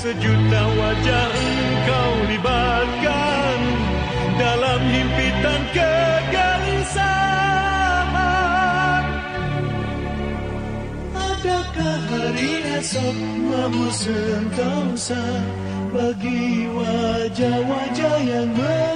Sejuta wajah engkau libatkan Dalam himpitan kegelisahan. Adakah hari esok mahu sentosa Bagi wajah-wajah yang menghibur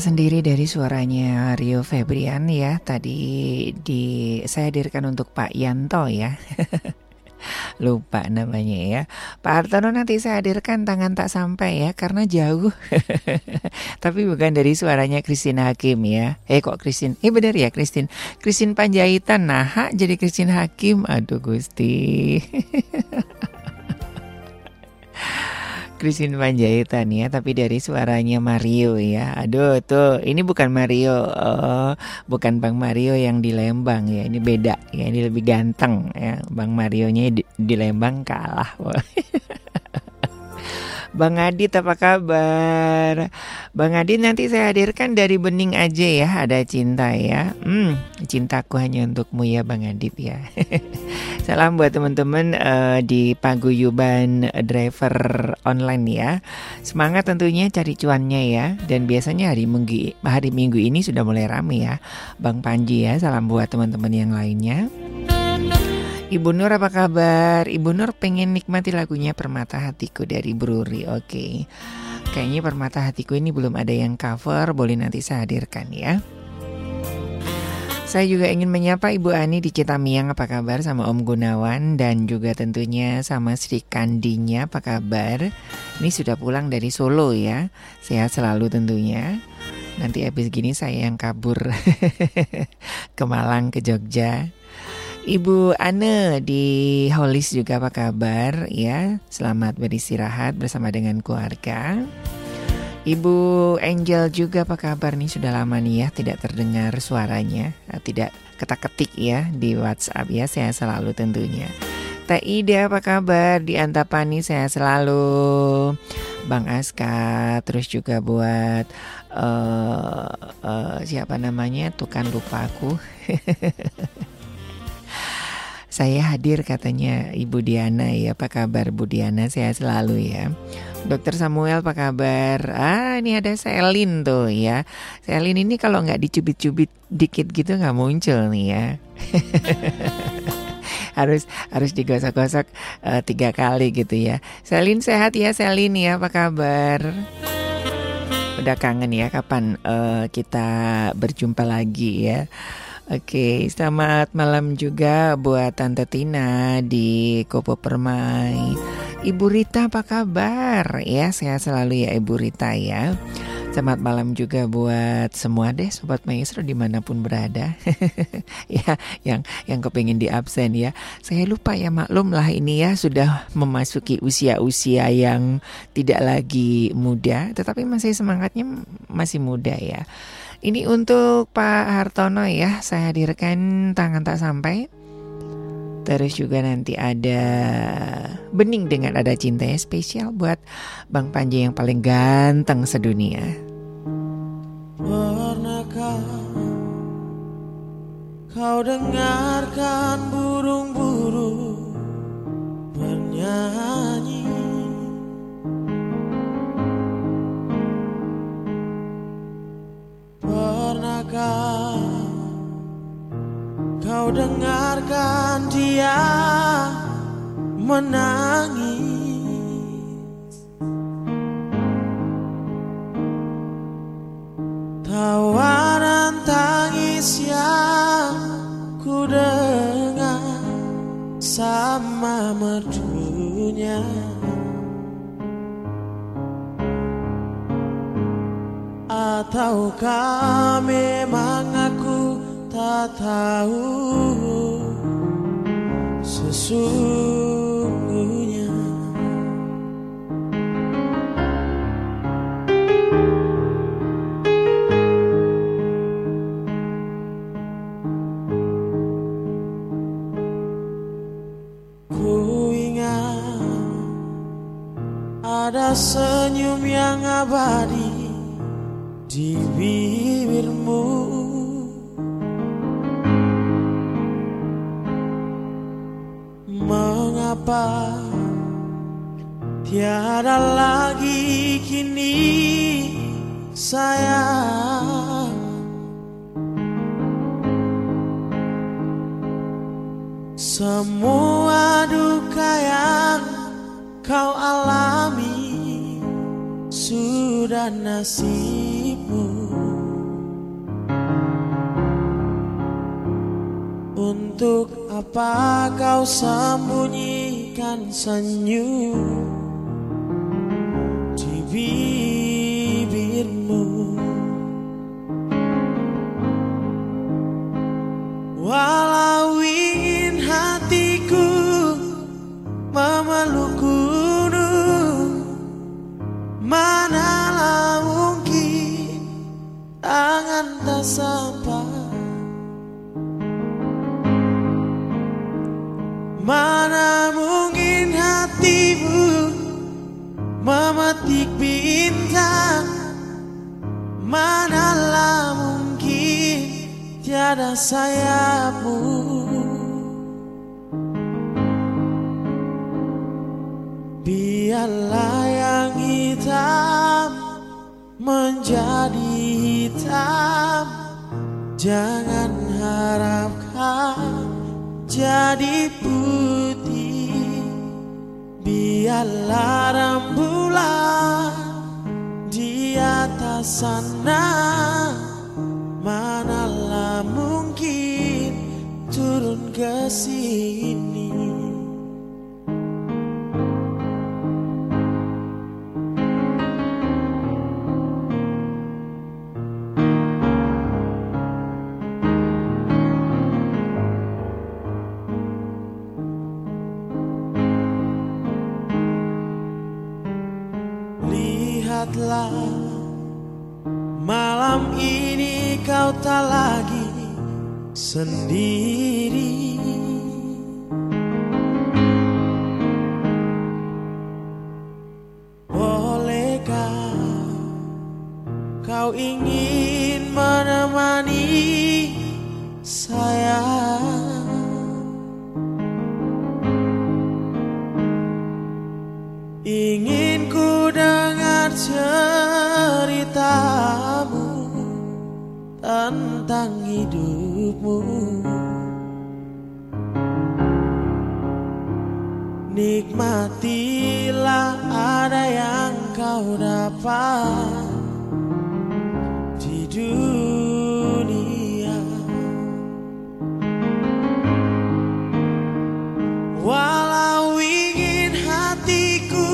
sendiri dari suaranya Rio Febrian ya. Tadi di saya hadirkan untuk Pak Yanto ya. Lupa namanya ya. Pak Hartono nanti saya hadirkan tangan tak sampai ya karena jauh. Tapi bukan dari suaranya Christine Hakim ya. Eh kok Christine? Eh benar ya Christine. Christine Panjaitan. Nah, jadi Christine Hakim. Aduh Gusti. Christine Panjaitan ya, tapi dari suaranya Mario ya. Aduh tuh, ini bukan Mario, oh, bukan Bang Mario yang di Lembang ya. Ini beda ya, ini lebih ganteng ya. Bang Marionya di, di Lembang kalah. Bang Adit apa kabar? Bang Adit nanti saya hadirkan dari Bening aja ya Ada cinta ya. Hmm, Cintaku hanya untukmu ya Bang Adit ya. Salam buat teman-teman uh, di paguyuban driver online ya. Semangat tentunya cari cuannya ya. Dan biasanya hari minggu, hari minggu ini sudah mulai rame ya. Bang Panji ya Salam buat teman-teman yang lainnya Ibu Nur apa kabar? Ibu Nur pengen nikmati lagunya Permata Hatiku dari Bruri. Oke. Kayaknya Permata Hatiku ini belum ada yang cover, boleh nanti saya hadirkan ya. Saya juga ingin menyapa Ibu Ani di Citamiang apa kabar sama Om Gunawan dan juga tentunya sama Sri Kandinya apa kabar. Ini sudah pulang dari Solo ya. Sehat selalu tentunya. Nanti habis gini saya yang kabur ke Malang ke Jogja. Ibu Ane di Holis juga apa kabar ya? Selamat beristirahat bersama dengan keluarga. Ibu Angel juga apa kabar nih sudah lama nih ya tidak terdengar suaranya eh, tidak ketak-ketik ya di WhatsApp ya saya selalu tentunya. Teh Ida apa kabar di Antapani saya selalu Bang Aska terus juga buat uh, uh, siapa namanya tuh kan lupa aku Saya hadir katanya Ibu Diana ya Apa kabar Bu Diana saya selalu ya Dokter Samuel apa kabar? Ah ini ada Selin tuh ya Selin ini kalau nggak dicubit-cubit dikit gitu nggak muncul nih ya harus harus digosok-gosok uh, tiga kali gitu ya. Selin sehat ya Selin ya apa kabar? Udah kangen ya kapan uh, kita berjumpa lagi ya? Oke, selamat malam juga buat Tante Tina di Kopo Permai. Ibu Rita apa kabar? Ya, sehat selalu ya Ibu Rita ya. Selamat malam juga buat semua deh Sobat Maestro di mana pun berada Ya yang yang kepingin di absen ya Saya lupa ya maklum lah ini ya Sudah memasuki usia-usia yang tidak lagi muda Tetapi masih semangatnya masih muda ya ini untuk Pak Hartono ya, saya hadirkan tangan tak sampai. Terus juga nanti ada Bening dengan ada cintanya spesial buat Bang Panji yang paling ganteng sedunia. Pernahkah kau dengarkan burung-burung bernyanyi? Pernahkah kau dengarkan dia menangis? Tawaran tangis yang ku dengar sama merdunya. Ataukah memang aku tak tahu sesungguhnya. Ku ingat ada senyum yang abadi di bibirmu. Mengapa tiada lagi kini sayang Semua duka yang kau alami sudah nasibmu Untuk apa kau sembunyikan senyum di bibirmu? Walau ingin hatiku memeluk gunung. Manalah mungkin tangan tak sampai Mana mungkin hatimu memetik bintang? Manalah mungkin tiada sayapmu? Biarlah yang hitam menjadi hitam. Jangan harapkan jadi putih. Biarlah rembulan di atas sana. Manalah mungkin turun ke sini sendiri Nikmatilah ada yang kau dapat di dunia. Walau ingin hatiku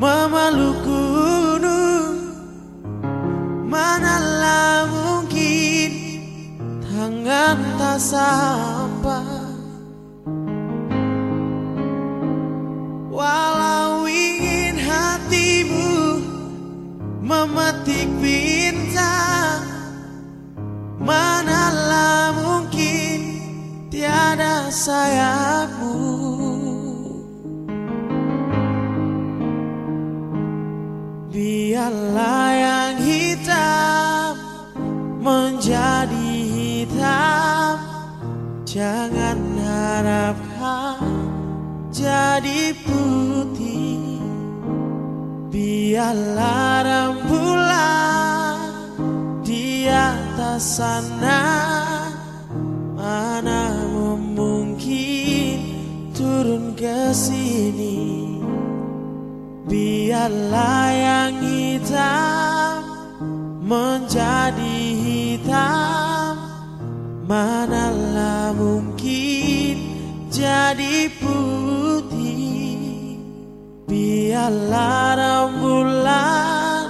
memeluk gunung Manalah mungkin tangan tak sampai memetik bintang Manalah mungkin tiada sayapmu. Biarlah yang hitam menjadi hitam. Jangan harapkan jadi putih Biarlah rembulan di atas sana. Mana mungkin turun ke sini. Biarlah yang hitam menjadi hitam. Manalah mungkin jadi putih Biarlah rembulan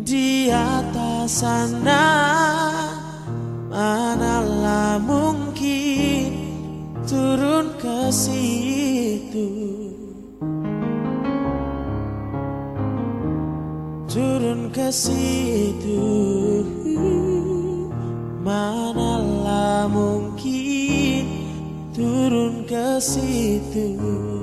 di atas sana. Manalah mungkin turun ke situ. Turun ke situ. Manalah mungkin turun ke situ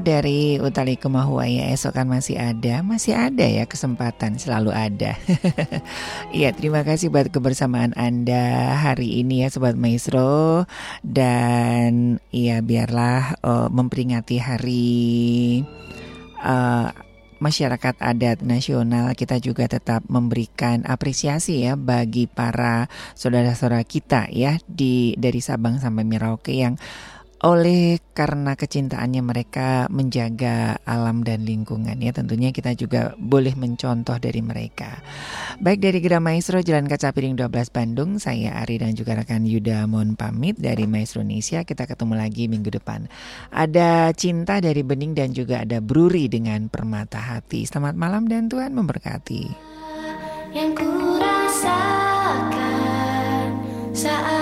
dari Utali Kemahuaya esok kan masih ada, masih ada ya kesempatan, selalu ada. Iya, terima kasih buat kebersamaan Anda hari ini ya Sobat Maestro. Dan iya biarlah eh, memperingati hari eh, masyarakat adat nasional kita juga tetap memberikan apresiasi ya bagi para saudara-saudara kita ya di dari Sabang sampai Merauke yang oleh karena kecintaannya mereka menjaga alam dan lingkungan ya tentunya kita juga boleh mencontoh dari mereka. Baik dari Gerah Maestro Jalan Kaca Piring 12 Bandung, saya Ari dan juga rekan Yuda mohon pamit dari Maestro Indonesia. Kita ketemu lagi minggu depan. Ada Cinta dari Bening dan juga ada Bruri dengan Permata Hati. Selamat malam dan Tuhan memberkati. yang ku rasakan saat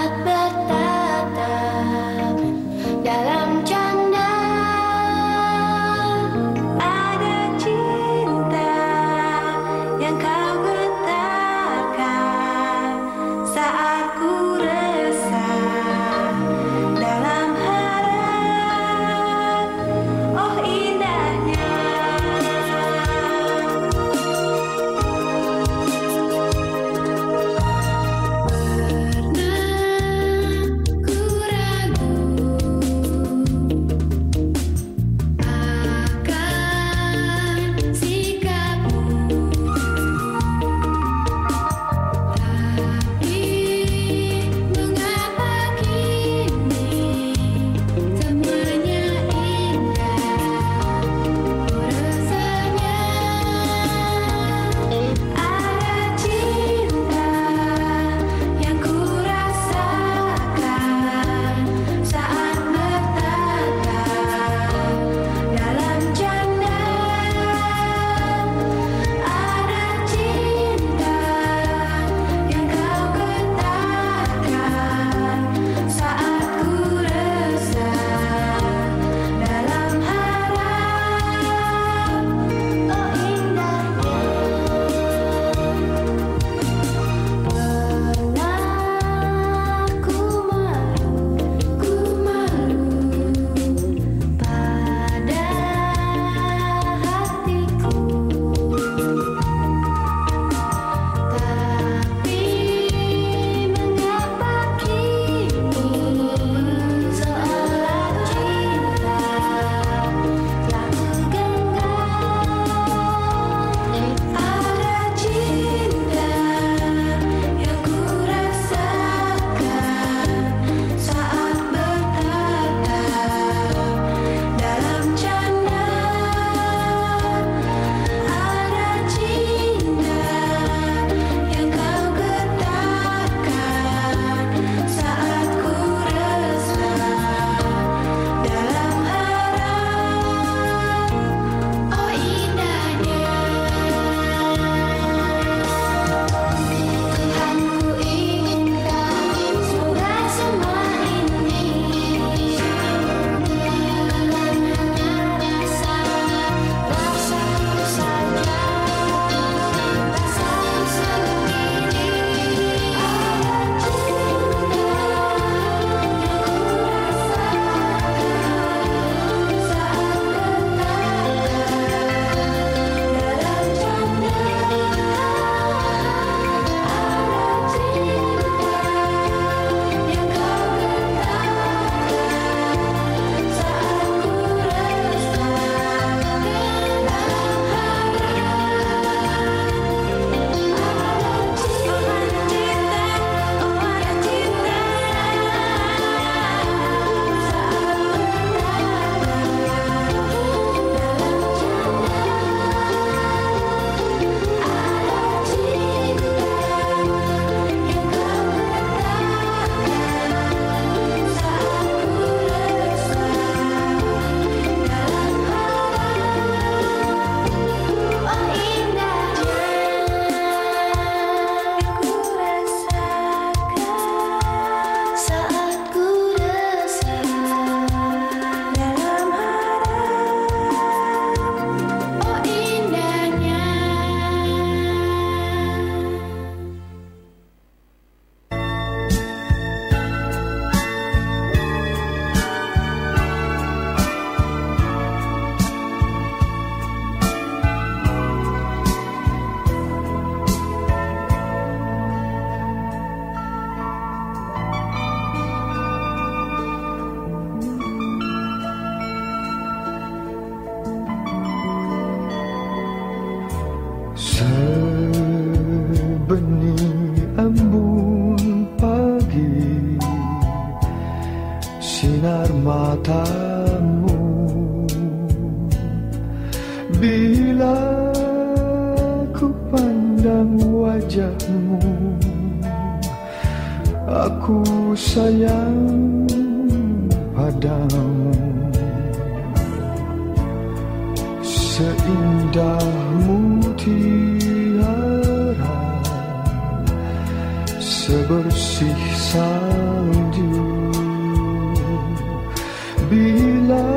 Bila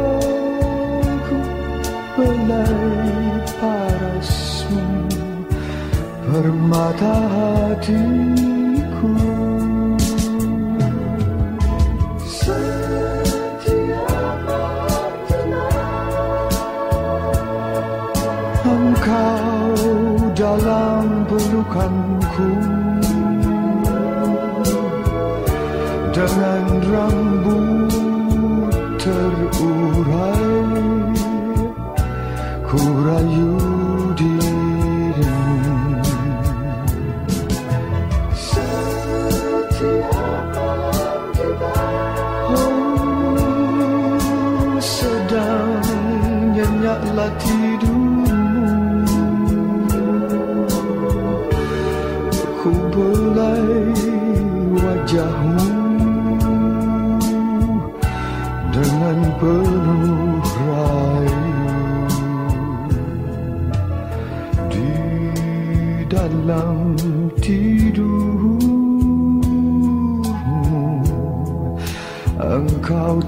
ku belai parasmu Permata hatiku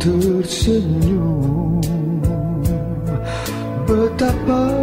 tersenyum. Betapa